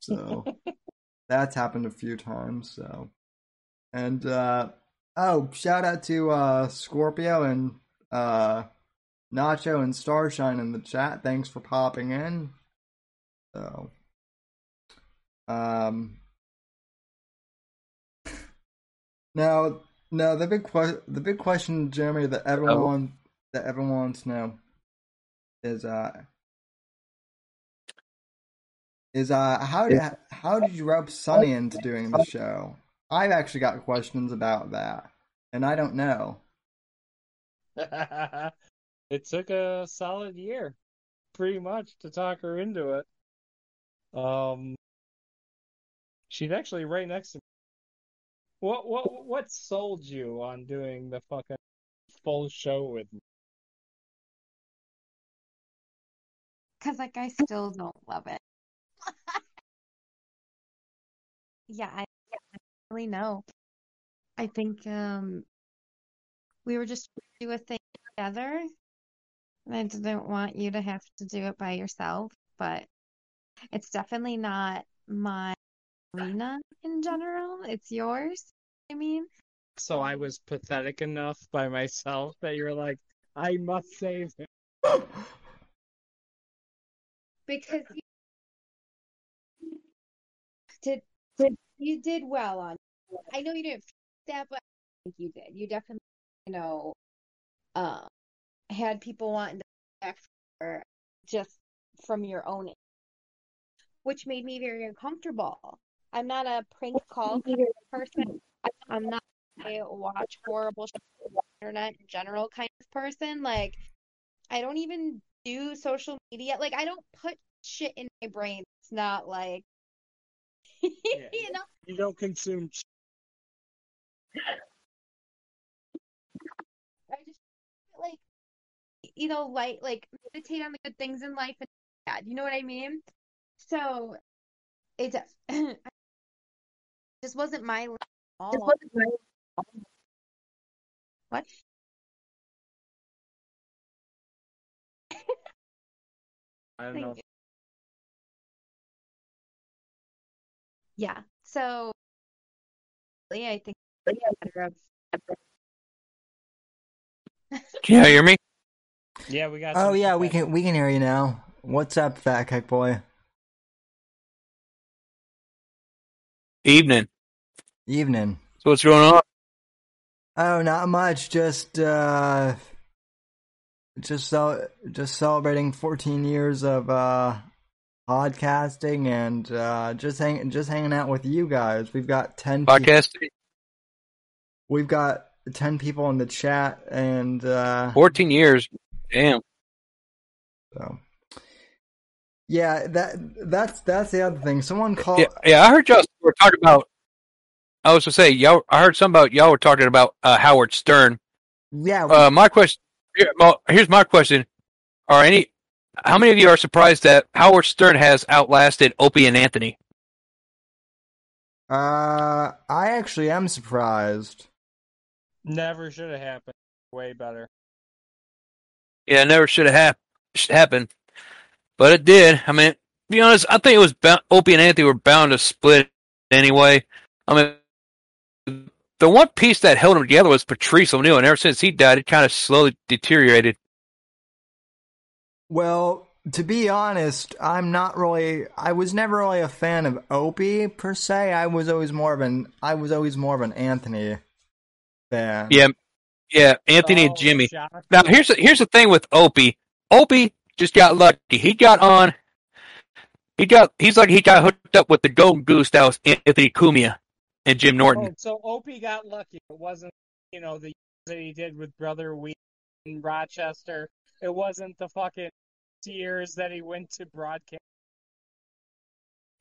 So that's happened a few times. So, and uh, oh, shout out to uh Scorpio and uh Nacho and Starshine in the chat. Thanks for popping in. So, um, now, now the big que- the big question, Jeremy, that everyone that everyone wants to know is uh is uh how did how did you rope Sonny into doing the show? I've actually got questions about that, and I don't know. it took a solid year, pretty much, to talk her into it. Um, she's actually right next to me. What what what sold you on doing the fucking full show with me? Cause like I still don't love it. yeah, I, I don't really know. I think um we were just trying to do a thing together. And I didn't want you to have to do it by yourself, but it's definitely not my arena in general. It's yours. I mean, So I was pathetic enough by myself that you're like, I must save him. because you did, did you did well on I know you didn't that, but I think you did. You definitely, you know, um, had people wanting to back for just from your own, which made me very uncomfortable. I'm not a prank call person. I'm not a watch horrible shit on the internet in general kind of person. Like, I don't even do social media. Like, I don't put shit in my brain. It's not like, you know. You don't consume. ch- I just like you know, like like meditate on the good things in life and bad. You know what I mean? So it just just wasn't my lane at all. What? I don't Thank know. you. Yeah. So yeah, I think it's a matter of Can you hear me? Yeah, we got. Oh some yeah, we can we can hear you now. What's up, Fat Kick Boy? Evening. Evening. So what's going on? Oh, not much. Just uh, just cel- just celebrating 14 years of uh podcasting and uh just hang just hanging out with you guys. We've got 10 pe- Podcasting. we've got 10 people in the chat and uh 14 years. Damn. so yeah, that that's that's the other thing. Someone called Yeah, yeah. I heard y'all were talking about. I was going to say, y'all. I heard something about y'all were talking about uh, Howard Stern. yeah, we- Uh, my question. Here, well, here's my question: Are any? How many of you are surprised that Howard Stern has outlasted Opie and Anthony? uh I actually am surprised. Never should have happened. Way better. Yeah, never should have hap- should happen, but it did. I mean, to be honest, I think it was bound, Opie and Anthony were bound to split anyway. I mean, the one piece that held him together was Patrice O'Neal, and ever since he died, it kind of slowly deteriorated. Well, to be honest, I'm not really. I was never really a fan of Opie per se. I was always more of an. I was always more of an Anthony fan. Yeah, yeah, Anthony and Oh, Jimmy. shock. Now here's the, here's the thing with Opie. Opie just got lucky. He got on. He got. He's like he got hooked up with the golden goose that was Anthony Cumia and Jim Norton. Oh, so Opie got lucky. It wasn't, you know, the that he did with Brother Weez in Rochester. It wasn't the fucking years that he went to broadcast.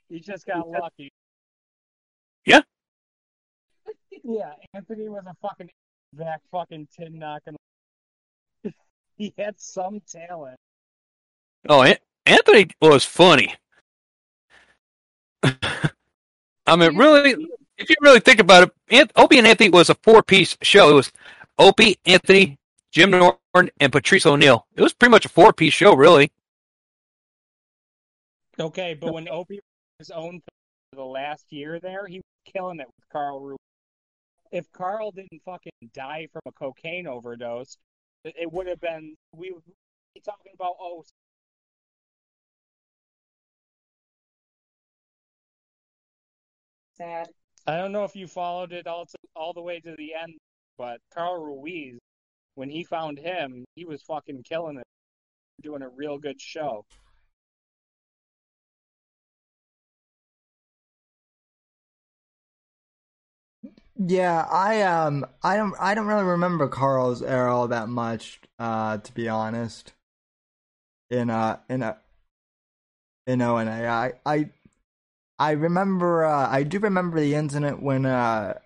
He just got lucky. Yeah. Yeah, Anthony was a fucking back fucking tin knocking. he had some talent. Oh, An- Anthony was funny. I mean, really, if you really think about it, Opie and Anthony was a four-piece show. It was Opie, Anthony, Jim Norton, and Patrice O'Neal. It was pretty much a four-piece show, really. Okay, but when Opie was his own for the last year there, he was killing it with Carl Ruiz. If Carl didn't fucking die from a cocaine overdose, it would have been we would be talking about oh Sad. I don't know if you followed it all to, all the way to the end, but Carl Ruiz, when he found him, he was fucking killing it, doing a real good show. Yeah, I um, I don't, I don't really remember Carl's era all that much, uh, to be honest. In uh, in a, in O and A, I, I, I remember, uh, I do remember the incident when uh,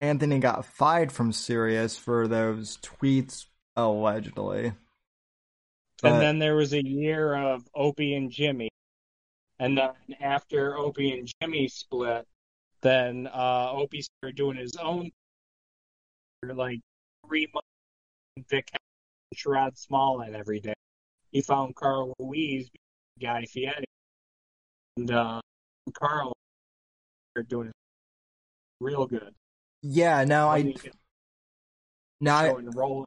Anthony got fired from Sirius for those tweets allegedly. But- And then there was a year of Opie and Jimmy. And then after Opie and Jimmy split, then uh, Opie started doing his own like three months. Vic and Sherrod Smallin every day. He found Carl Ruiz, Guy Fieri, and uh, Carl are doing real good. yeah, now I, now I, Showing rolling.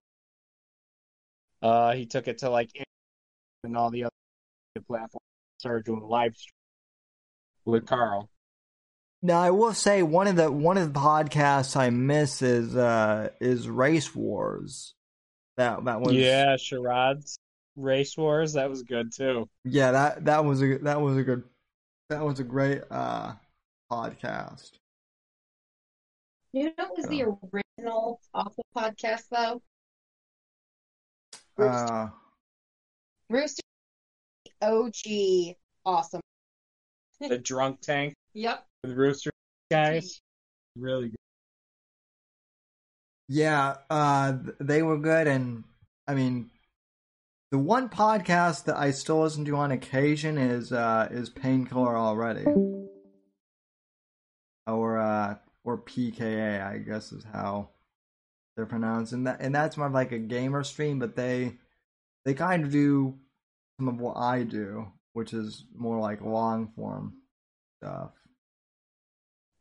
Uh, he took it to like and all the other platforms. Started doing live stream with Carl. Now I will say one of the one of the podcasts I miss is uh is Race Wars. That that was Yeah, Sherrod's Race Wars. That was good too. yeah that that was a that was a good that was a great uh podcast. You know what was the original awful podcast though? Uh, Rooster OG awesome. The drunk tank Yep. with Rooster guys. Really good. yeah, uh they were good and I mean the one podcast that I still listen to on occasion is uh is Painkiller Already. Or uh or PKA, I guess is how they're pronounced. And that and that's more of like a gamer stream, but they they kind of do some of what I do, which is more like long form stuff.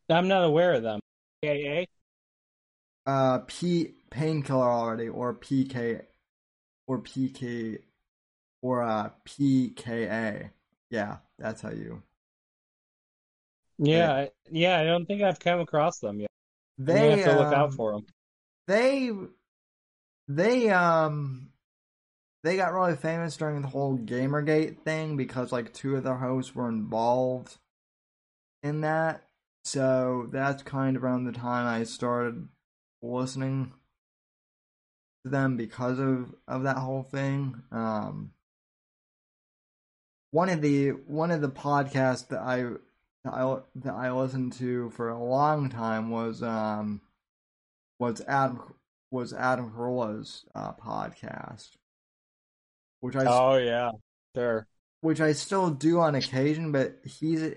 I'm not aware of them. KA? Uh P Painkiller Already or PK or PK or uh PKA. Yeah, that's how you Yeah, I- yeah. I don't think I've come across them yet. They have to look out um, for them. they they um they got really famous during the whole Gamergate thing because like two of their hosts were involved in that. So that's kind of around the time I started listening them because of of that whole thing. Um one of the one of the podcasts that I that I that I listened to for a long time was um was Adam was Adam Carolla's uh, podcast, which I Oh yeah, sure. which I still do on occasion, but he's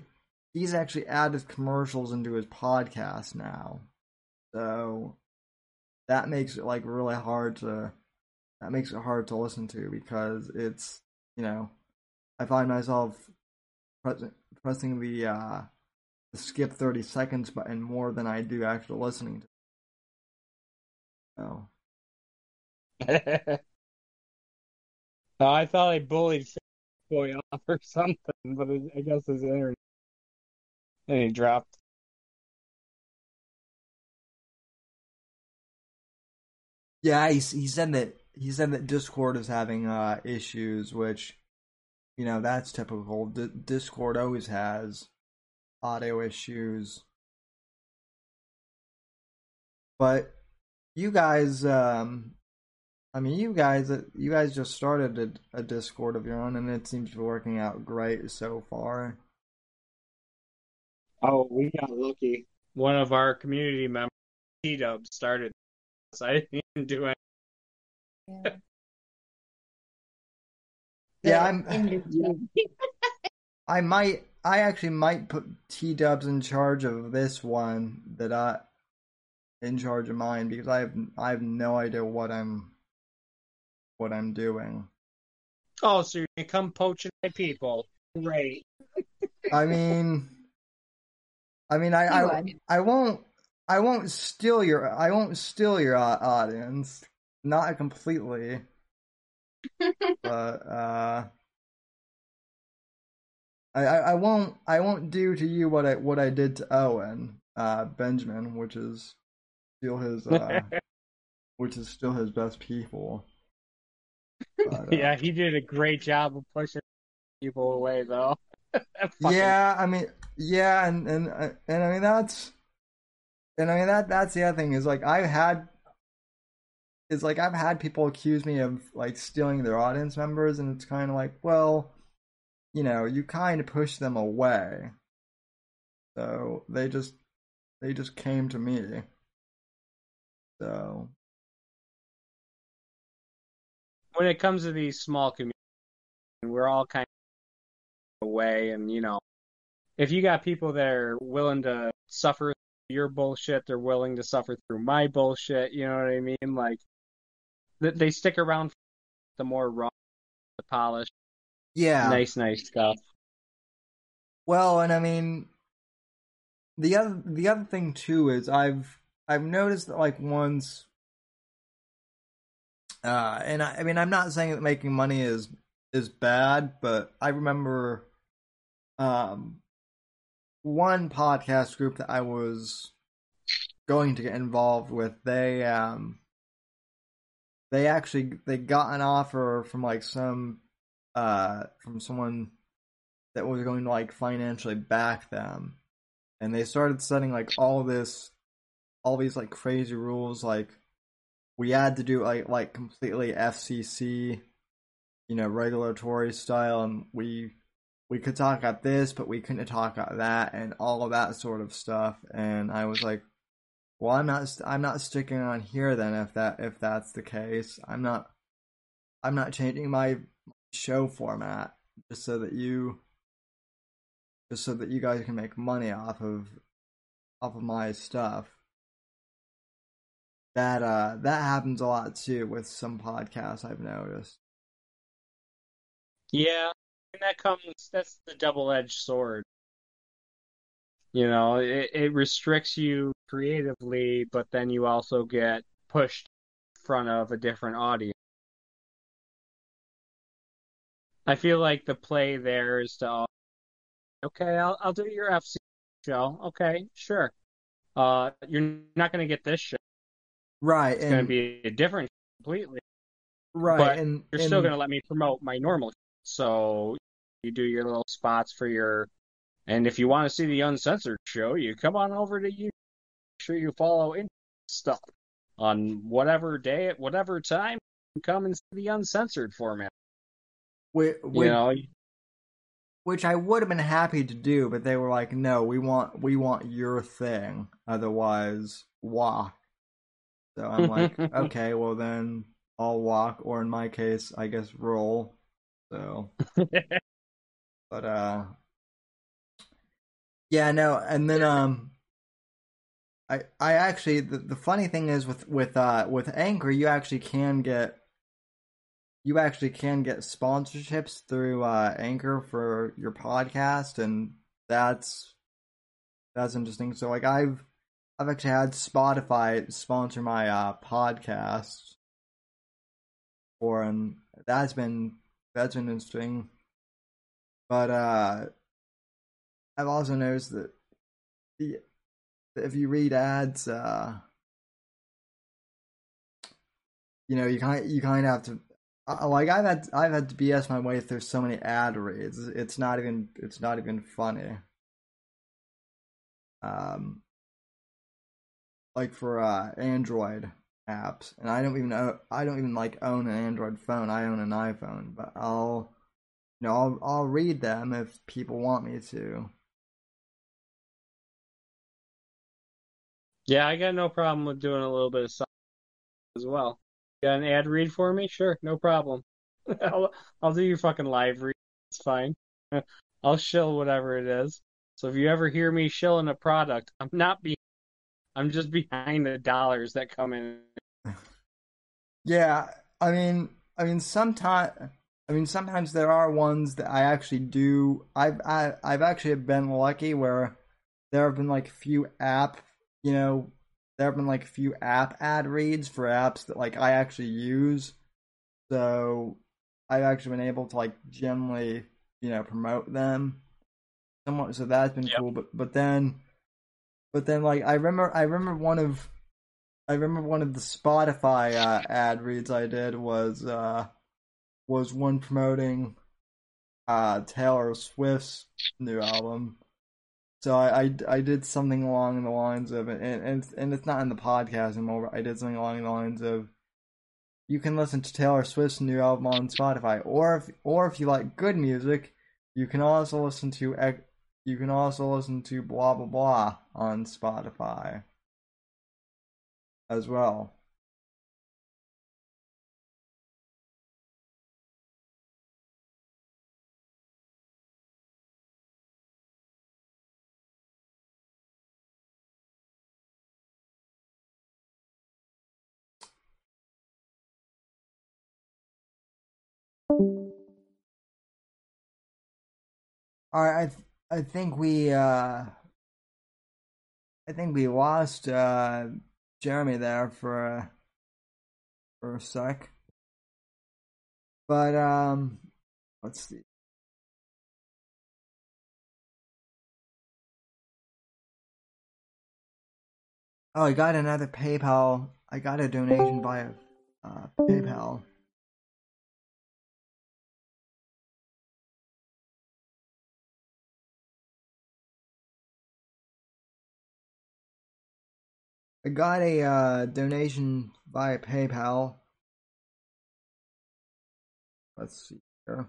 he's actually added commercials into his podcast now, so that makes it like really hard to that makes it hard to listen to because it's you know I find myself press, pressing the uh the skip thirty seconds button more than I do actually listening to. So Oh, I thought I bullied boy off or something, but I guess his internet. And he dropped. Yeah, he he said that he said that Discord is having uh issues, which you know that's typical. D- Discord always has audio issues, but you guys, um, I mean, you guys, you guys just started a, a Discord of your own, and it seems to be working out great so far. Oh, we got lucky. One of our community members, T Dub, started. So I didn't do it. Yeah, I'm- I might, I actually might put T Dubs in charge of this one that I, in charge of mine because I have, I have no idea what I'm, what I'm doing. Oh, so you're gonna come poaching my people? Great. I mean, I mean, I, I. I won't, I won't steal your, I won't steal your audience, not completely, but uh, I, I, I won't, I won't do to you what I, what I did to Owen, uh, Benjamin, which is still his, uh, which is still his best people. But, uh, Yeah, he did a great job of pushing people away, though. Yeah, I mean, yeah, and and uh, and I mean that's, and I mean that that's the other thing is like I've had, is like I've had people accuse me of like stealing their audience members, and it's kind of like, well, you know, you kind of push them away, so they just they just came to me, so. When it comes to these small communities, we're all kind of away, and you know, if you got people that are willing to suffer your bullshit, they're willing to suffer through my bullshit. You know what I mean? Like, th- they stick around for the more raw, the polished, yeah, nice, nice stuff. Well, and I mean, the other the other thing too is I've I've noticed that like once, uh, and I, I mean I'm not saying that making money is is bad, but I remember, um, one podcast group that I was going to get involved with. They um, they actually they got an offer from like some uh from someone that was going to like financially back them and they started setting like all this all these like crazy rules like we had to do like like completely fcc you know regulatory style and we we could talk about this but we couldn't talk about that and all of that sort of stuff and i was like well i'm not i'm not sticking on here then if that if that's the case i'm not i'm not changing my show format just so that you just so that you guys can make money off of off of my stuff. That uh that happens a lot too with some podcasts I've noticed. Yeah, and that comes. That's the double-edged sword. You know, it, it restricts you creatively, but then you also get pushed in front of a different audience. I feel like the play there is to, okay, I'll I'll do your FC show. Okay, sure. Uh, you're not going to get this show. Right, It's going to be a different show completely. right, but and You're and, still going to let me promote my normal. So you do your little spots for your, and if you want to see the uncensored show, you come on over to you. Make sure you follow in stuff on whatever day at whatever time. you Come and see the uncensored format. which, You know, which I would have been happy to do, but they were like, "No, we want we want your thing, otherwise walk." So I'm like, "Okay, well then I'll walk, or in my case, I guess roll." So, but uh, yeah, no, and then um, I I actually the, the funny thing is with with uh with Anchor, you actually can get you actually can get sponsorships through uh, Anchor for your podcast, and that's that's interesting. So, like, I've I've actually had Spotify sponsor my uh, podcast, or and that's been that's been interesting. But uh, I've also noticed that the if you read ads, uh, you know, you kind you kind of have to uh, like I've had I've had to BS my way through so many ad reads. It's not even it's not even funny. Um, like for uh Android apps, and I don't even know I don't even like own an Android phone. I own an iPhone, but I'll you know I'll I'll read them if people want me to. yeah, I got no problem with doing a little bit of as well. Got an ad read for me? Sure, no problem. I'll, I'll do your fucking live read. It's fine. I'll shill whatever it is. So if you ever hear me shilling a product, I'm not being. I'm just behind the dollars that come in. Yeah, I mean, I mean, sometimes, I mean, sometimes there are ones that I actually do. I've I, I've actually been lucky where there have been like a few app, you know, there have been like a few app ad reads for apps that like I actually use. So I've actually been able to like generally, you know, promote them somewhat. So that's been Yep. cool. But but then, but then like I remember I remember one of I remember one of the Spotify uh, ad reads I did was uh was one promoting uh Taylor Swift's new album. So I, I, I did something along the lines of and and and it's not in the podcast anymore. I did something along the lines of you can listen to Taylor Swift's new album on Spotify, or if or if you like good music, you can also listen to you can also listen to blah blah blah on Spotify as well. All right, I th- I think we uh I think we lost uh Jeremy there for a for a sec. But um let's see. Oh, I got another PayPal. I got a donation via uh, PayPal. I got a uh, donation via PayPal. Let's see here.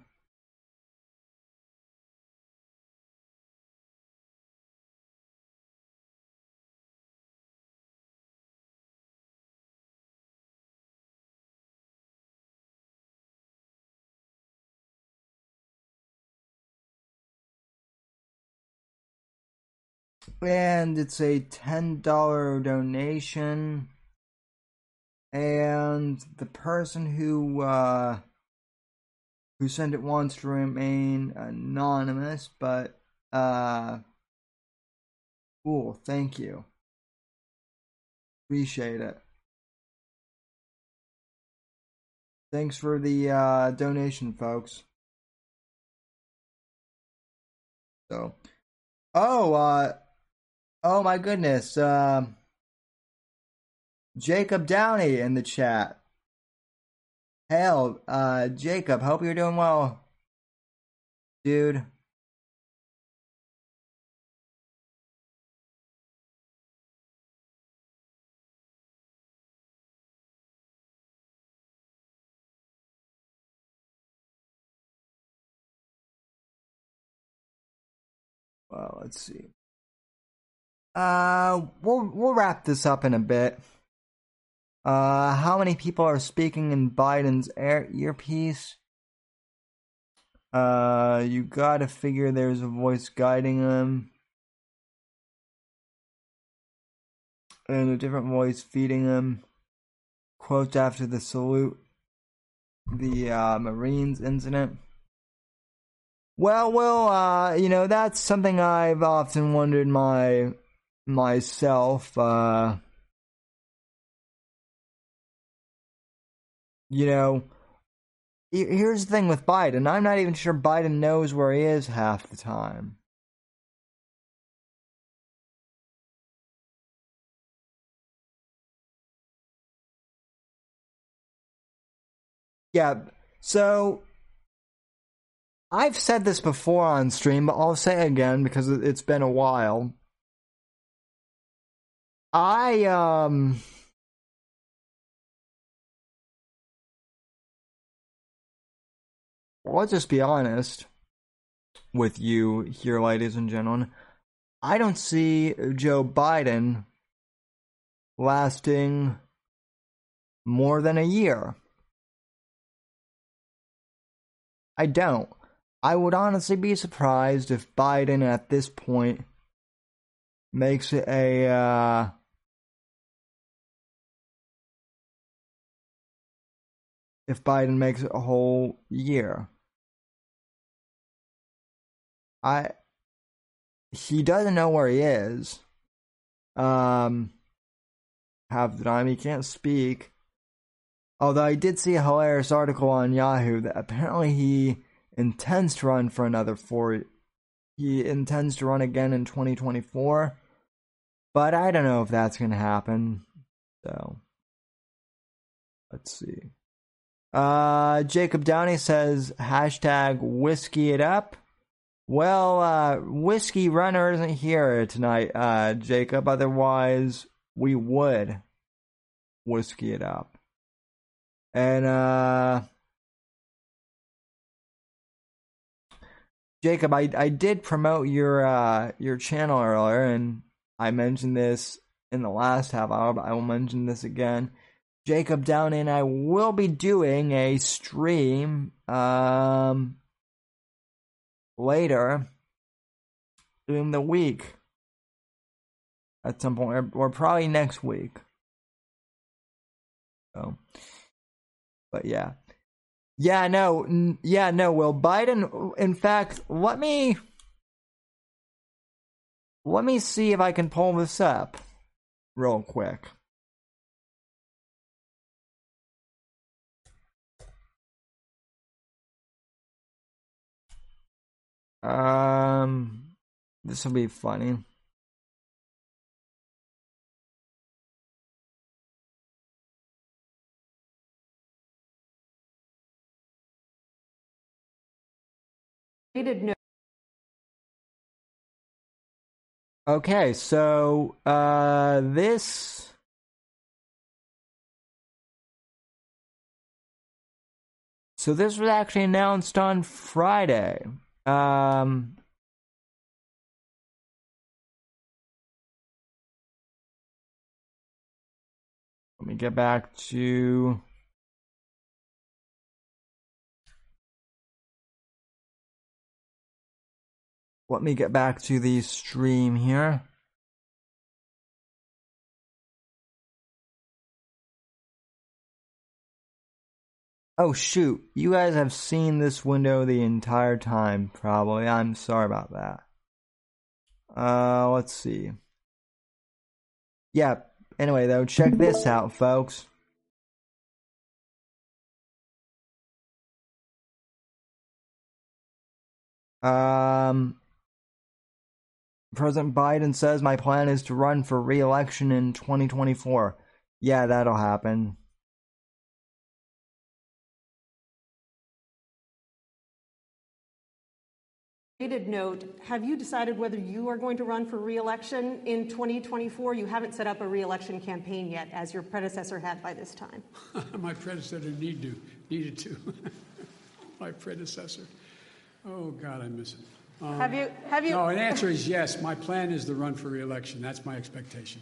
And it's a $10 donation. And the person who uh, who sent it wants to remain anonymous, but uh, cool, thank you. Appreciate it. Thanks for the uh, donation, folks. So, oh, uh, oh my goodness, um, Jacob Downey in the chat. Hell, uh, Jacob, hope you're doing well, dude. Well, let's see. Uh, we'll we'll wrap this up in a bit. Uh, how many people are speaking in Biden's air earpiece? Uh, you gotta figure there's a voice guiding them. And a different voice feeding them. Quotes after the salute. The, uh, Marines incident. Well, well, uh, you know, that's something I've often wondered my, myself, uh, you know, here's the thing with Biden. I'm not even sure Biden knows where he is half the time. Yeah, so I've said this before on stream, but I'll say it again because it's been a while. I um well, let's just be honest with you here, ladies and gentlemen. I don't see Joe Biden lasting more than a year. I don't. I would honestly be surprised if Biden at this point makes it a uh, if Biden makes it a whole year. I he doesn't know where he is. Um half the time he can't speak. Although I did see a hilarious article on Yahoo that apparently he intends to run for another four he intends to run again in 2024 but i don't know if that's going to happen so let's see uh jacob downey says hashtag whiskey it up. Well uh whiskey runner isn't here tonight uh jacob. Otherwise we would whiskey it up. And uh Jacob, I I did promote your uh your channel earlier, and I mentioned this in the last half. Hour, but I will mention this again. Jacob Downey and I will be doing a stream um later during the week at some point, or, or probably next week. So, but yeah. Yeah, no, n- yeah, no. Will Biden? In fact, let me let me see if I can pull this up real quick. Um, this will be funny. Okay, so uh this So this was actually announced on Friday. Um Let me get back to Let me get back to the stream here. Oh shoot, you guys have seen this window the entire time, probably. I'm sorry about that. Uh, let's see. Yeah, anyway though, check this out, folks. Um, President Biden says my plan is to run for re-election in 2024. Yeah, that'll happen. Related note, have you decided whether you are going to run for re-election in 2024? You haven't set up a re-election campaign yet, as your predecessor had by this time. My predecessor need to, needed to. My predecessor. Oh, God, I miss it. Um, Have you- have you- No, an answer is yes. My plan is to run for reelection. That's my expectation.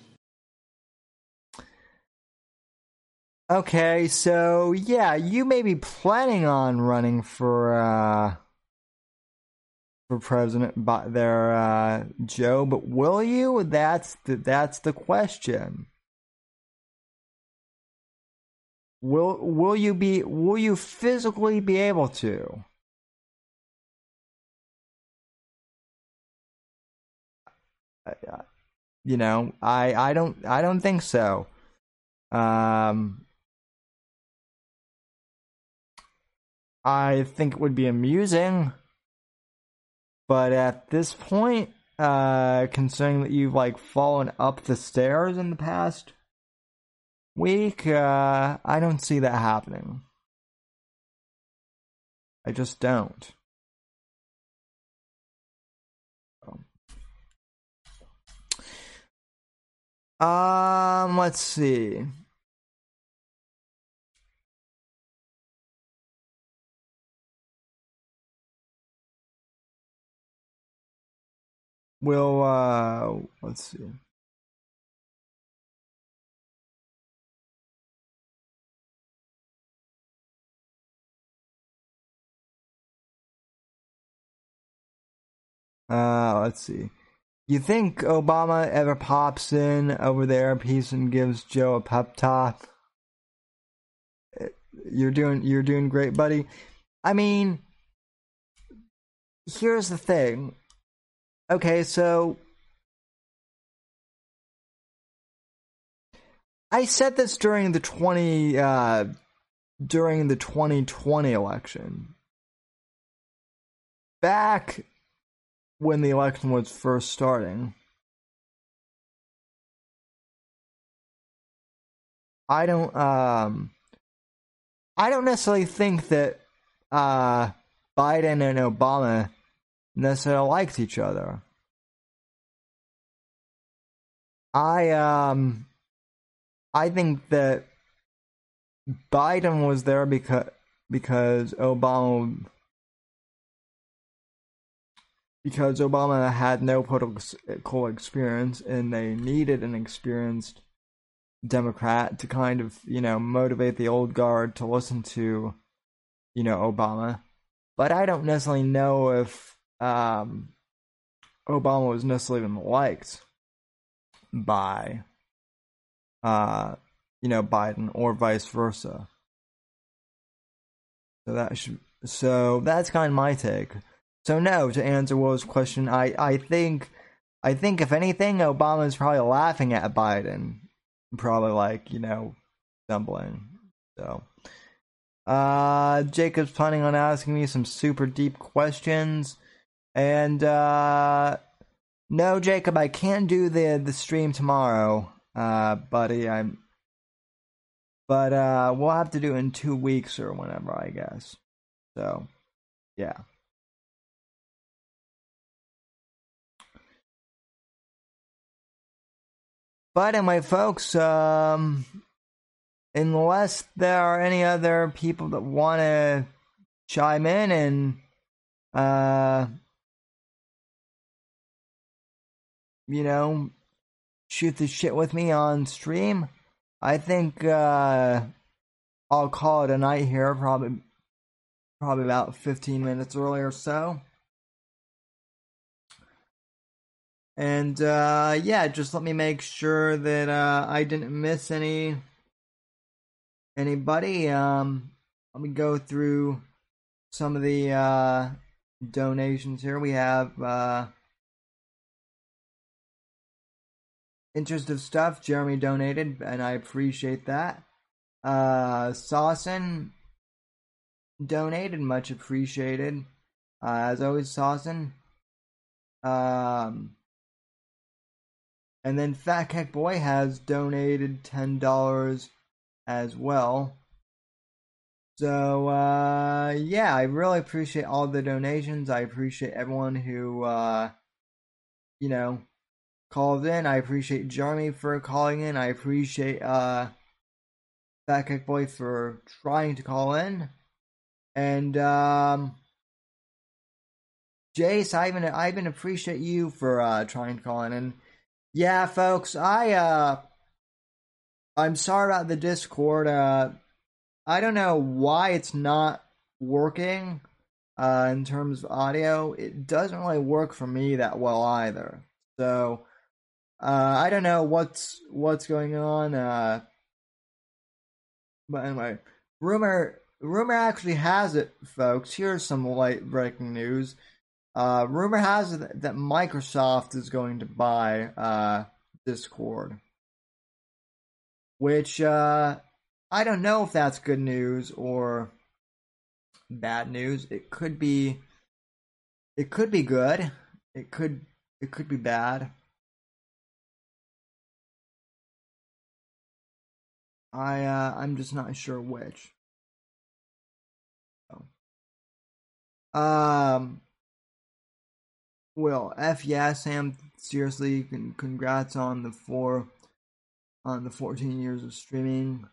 Okay, so yeah, you may be planning on running for uh for president by there uh Joe, but will you? That's the that's the question. Will will you be will you physically be able to? You know, I I don't I don't think so. Um I think it would be amusing, but at this point, uh, that you've like fallen up the stairs in the past week, uh, I don't see that happening. I just don't. Um, let's see. We'll uh let's see. Uh, let's see. You think Obama ever pops in over the earpiece and gives Joe a pep talk? You're doing you're doing great, buddy. I mean, here's the thing. Okay, so I said this during the 20 uh during the 2020 election. Back when the election was first starting. I don't um I don't necessarily think that uh Biden and Obama necessarily liked each other. I um I think that Biden was there because because Obama because Obama had no political experience and they needed an experienced Democrat to kind of, you know, motivate the old guard to listen to, you know, Obama. But I don't necessarily know if um, Obama was necessarily even liked by, uh, you know, Biden or vice versa. So that should, so that's kind of my take. So no, to answer Will's question, I, I think I think if anything, Obama's probably laughing at Biden. Probably like, you know, stumbling. So uh Jacob's planning on asking me some super deep questions. And uh no, Jacob, I can't do the the stream tomorrow, uh, buddy. I'm but uh we'll have to do it in two weeks or whenever, I guess. So yeah. But anyway, folks, um, unless there are any other people that want to chime in and, uh, you know, shoot the shit with me on stream, I think uh, I'll call it a night here. Probably, probably about fifteen minutes early or so. And uh, yeah, just let me make sure that uh, I didn't miss any anybody. Um, let me go through some of the uh, donations here. We have interest of stuff. Jeremy donated, and I appreciate that. Uh, Sawson donated, much appreciated. Uh, as always, Sawson. Um, and then Fat Keck Boy has donated ten dollars as well. So uh, yeah, I really appreciate all the donations. I appreciate everyone who uh, you know called in. I appreciate Jeremy for calling in. I appreciate uh, Fat Keck Boy for trying to call in. And um, Jace, I even I even appreciate you for uh, trying to call in. And yeah, folks, I uh I'm sorry about the Discord. Uh I don't know why it's not working uh in terms of audio. It doesn't really work for me that well either. So uh I don't know what's what's going on uh but anyway, rumor rumor actually has it, folks. Here's some light breaking news. Uh, rumor has it that Microsoft is going to buy uh, Discord, which uh, I don't know if that's good news or bad news. It could be. It could be good. It could. It could be bad. I uh, I'm just not sure which. Um well, F yeah, Sam. Seriously, con- congrats on the four, on the fourteen years of streaming.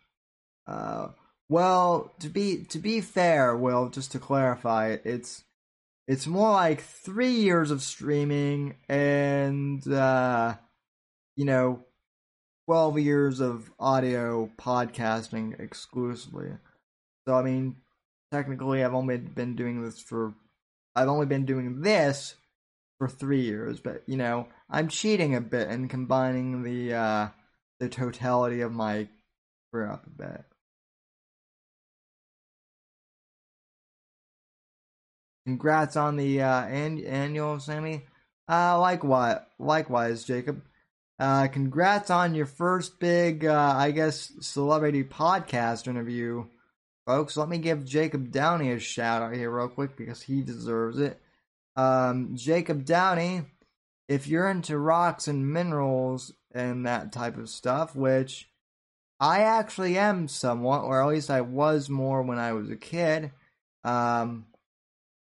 Uh, well, to be to be fair, well, just to clarify, it's it's more like three years of streaming and uh, you know, twelve years of audio podcasting exclusively. So I mean, technically, I've only been doing this for, I've only been doing this for three years, but you know, I'm cheating a bit and combining the uh, the totality of my career up a bit. Congrats on the uh, an- annual, Sammy. Uh, likewise, likewise, Jacob. Uh, congrats on your first big, uh, I guess, celebrity podcast interview, folks. Let me give Jacob Downey a shout out here real quick because he deserves it. Um, Jacob Downey, if you're into rocks and minerals and that type of stuff, which I actually am somewhat, or at least I was more when I was a kid. Um,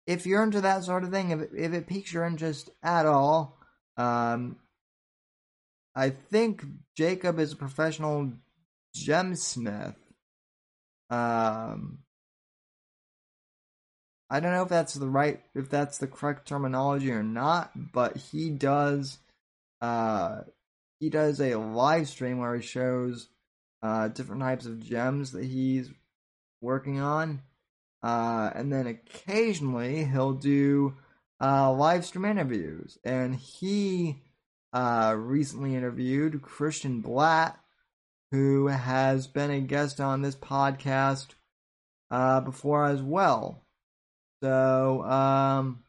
if you're into that sort of thing, if if it piques your interest at all, um, I think Jacob is a professional gemsmith. Um, I don't know if that's the right, if that's the correct terminology or not, but he does, uh, he does a live stream where he shows, uh, different types of gems that he's working on. Uh, and then occasionally he'll do, uh, live stream interviews. And he, uh, recently interviewed Christian Blatt, who has been a guest on this podcast, uh, before as well. So, um,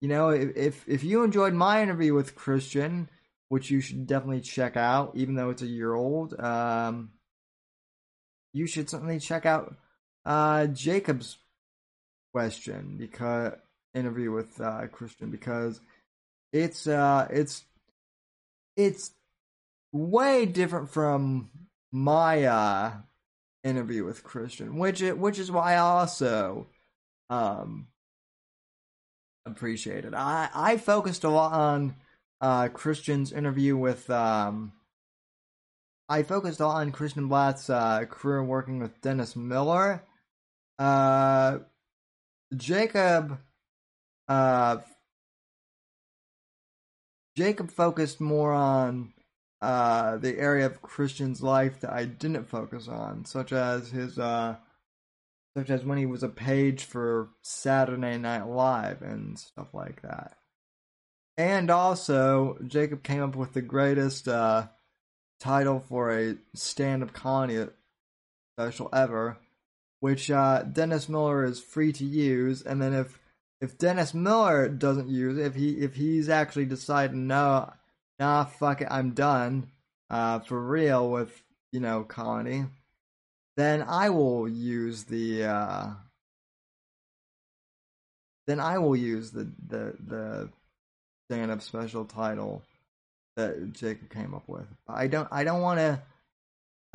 you know, if if you enjoyed my interview with Christian, which you should definitely check out, even though it's a year old, um, you should certainly check out uh, Jacob's question because interview with uh, Christian because it's uh, it's it's way different from my uh, interview with Christian, which it, which is why I also um appreciate it. I I focused a lot on uh Christian's interview with um I focused a lot on Christian Blatt's uh, career working with Dennis Miller. Uh Jacob uh Jacob focused more on uh, the area of Christian's life that I didn't focus on, such as his, uh, such as when he was a page for Saturday Night Live and stuff like that. And also, Jacob came up with the greatest uh, title for a stand-up comedy special ever, which uh, Dennis Miller is free to use. And then if if Dennis Miller doesn't use it, if he if he's actually deciding no nah, fuck it, I'm done, uh, for real with, you know, comedy, then I will use the, uh, then I will use the, the, the stand-up special title that Jacob came up with. I don't, I don't want to,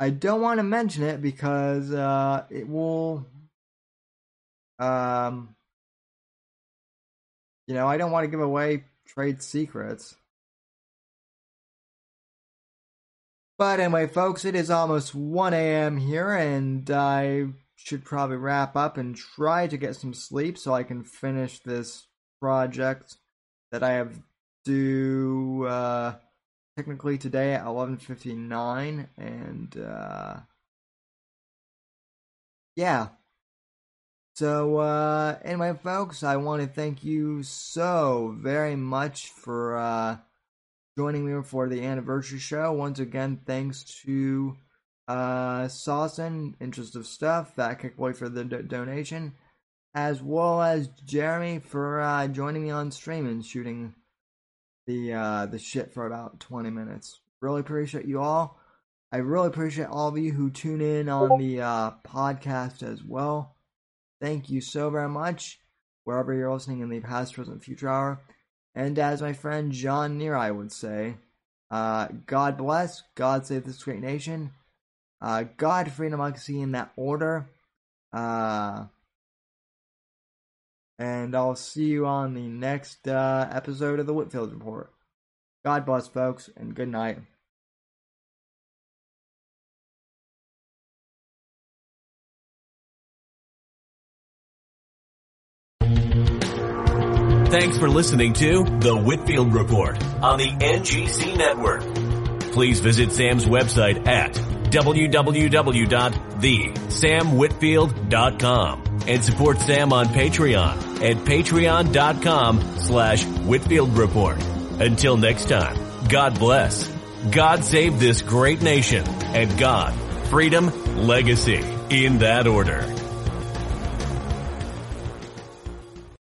I don't want to mention it because, uh, it will, um, you know, I don't want to give away trade secrets. But anyway, folks, it is almost 1 a.m. here, and I should probably wrap up and try to get some sleep so I can finish this project that I have due uh, technically today at 11:59, and uh, yeah. So uh, anyway, folks, I want to thank you so very much for uh, joining me for the anniversary show. Once again, thanks to uh, Sawson, Interest of Stuff, Fat Kickboy for the do- donation, as well as Jeremy for uh, joining me on stream and shooting the uh, the shit for about 20 minutes. Really appreciate you all. I really appreciate all of you who tune in on the uh, podcast as well. Thank you so very much, wherever you're listening in the past, present, future hour. And as my friend John Neary would say, uh, God bless, God save this great nation, uh, God, freedom, democracy in that order. Uh, and I'll see you on the next uh, episode of the Whitfield Report. God bless, folks, and good night. Thanks for listening to The Whitfield Report on the NGC Network. Please visit Sam's website at www.thesamwhitfield.com and support Sam on Patreon at patreon.com slash Whitfield Report. Until next time, God bless. God save this great nation and God, freedom, legacy in that order.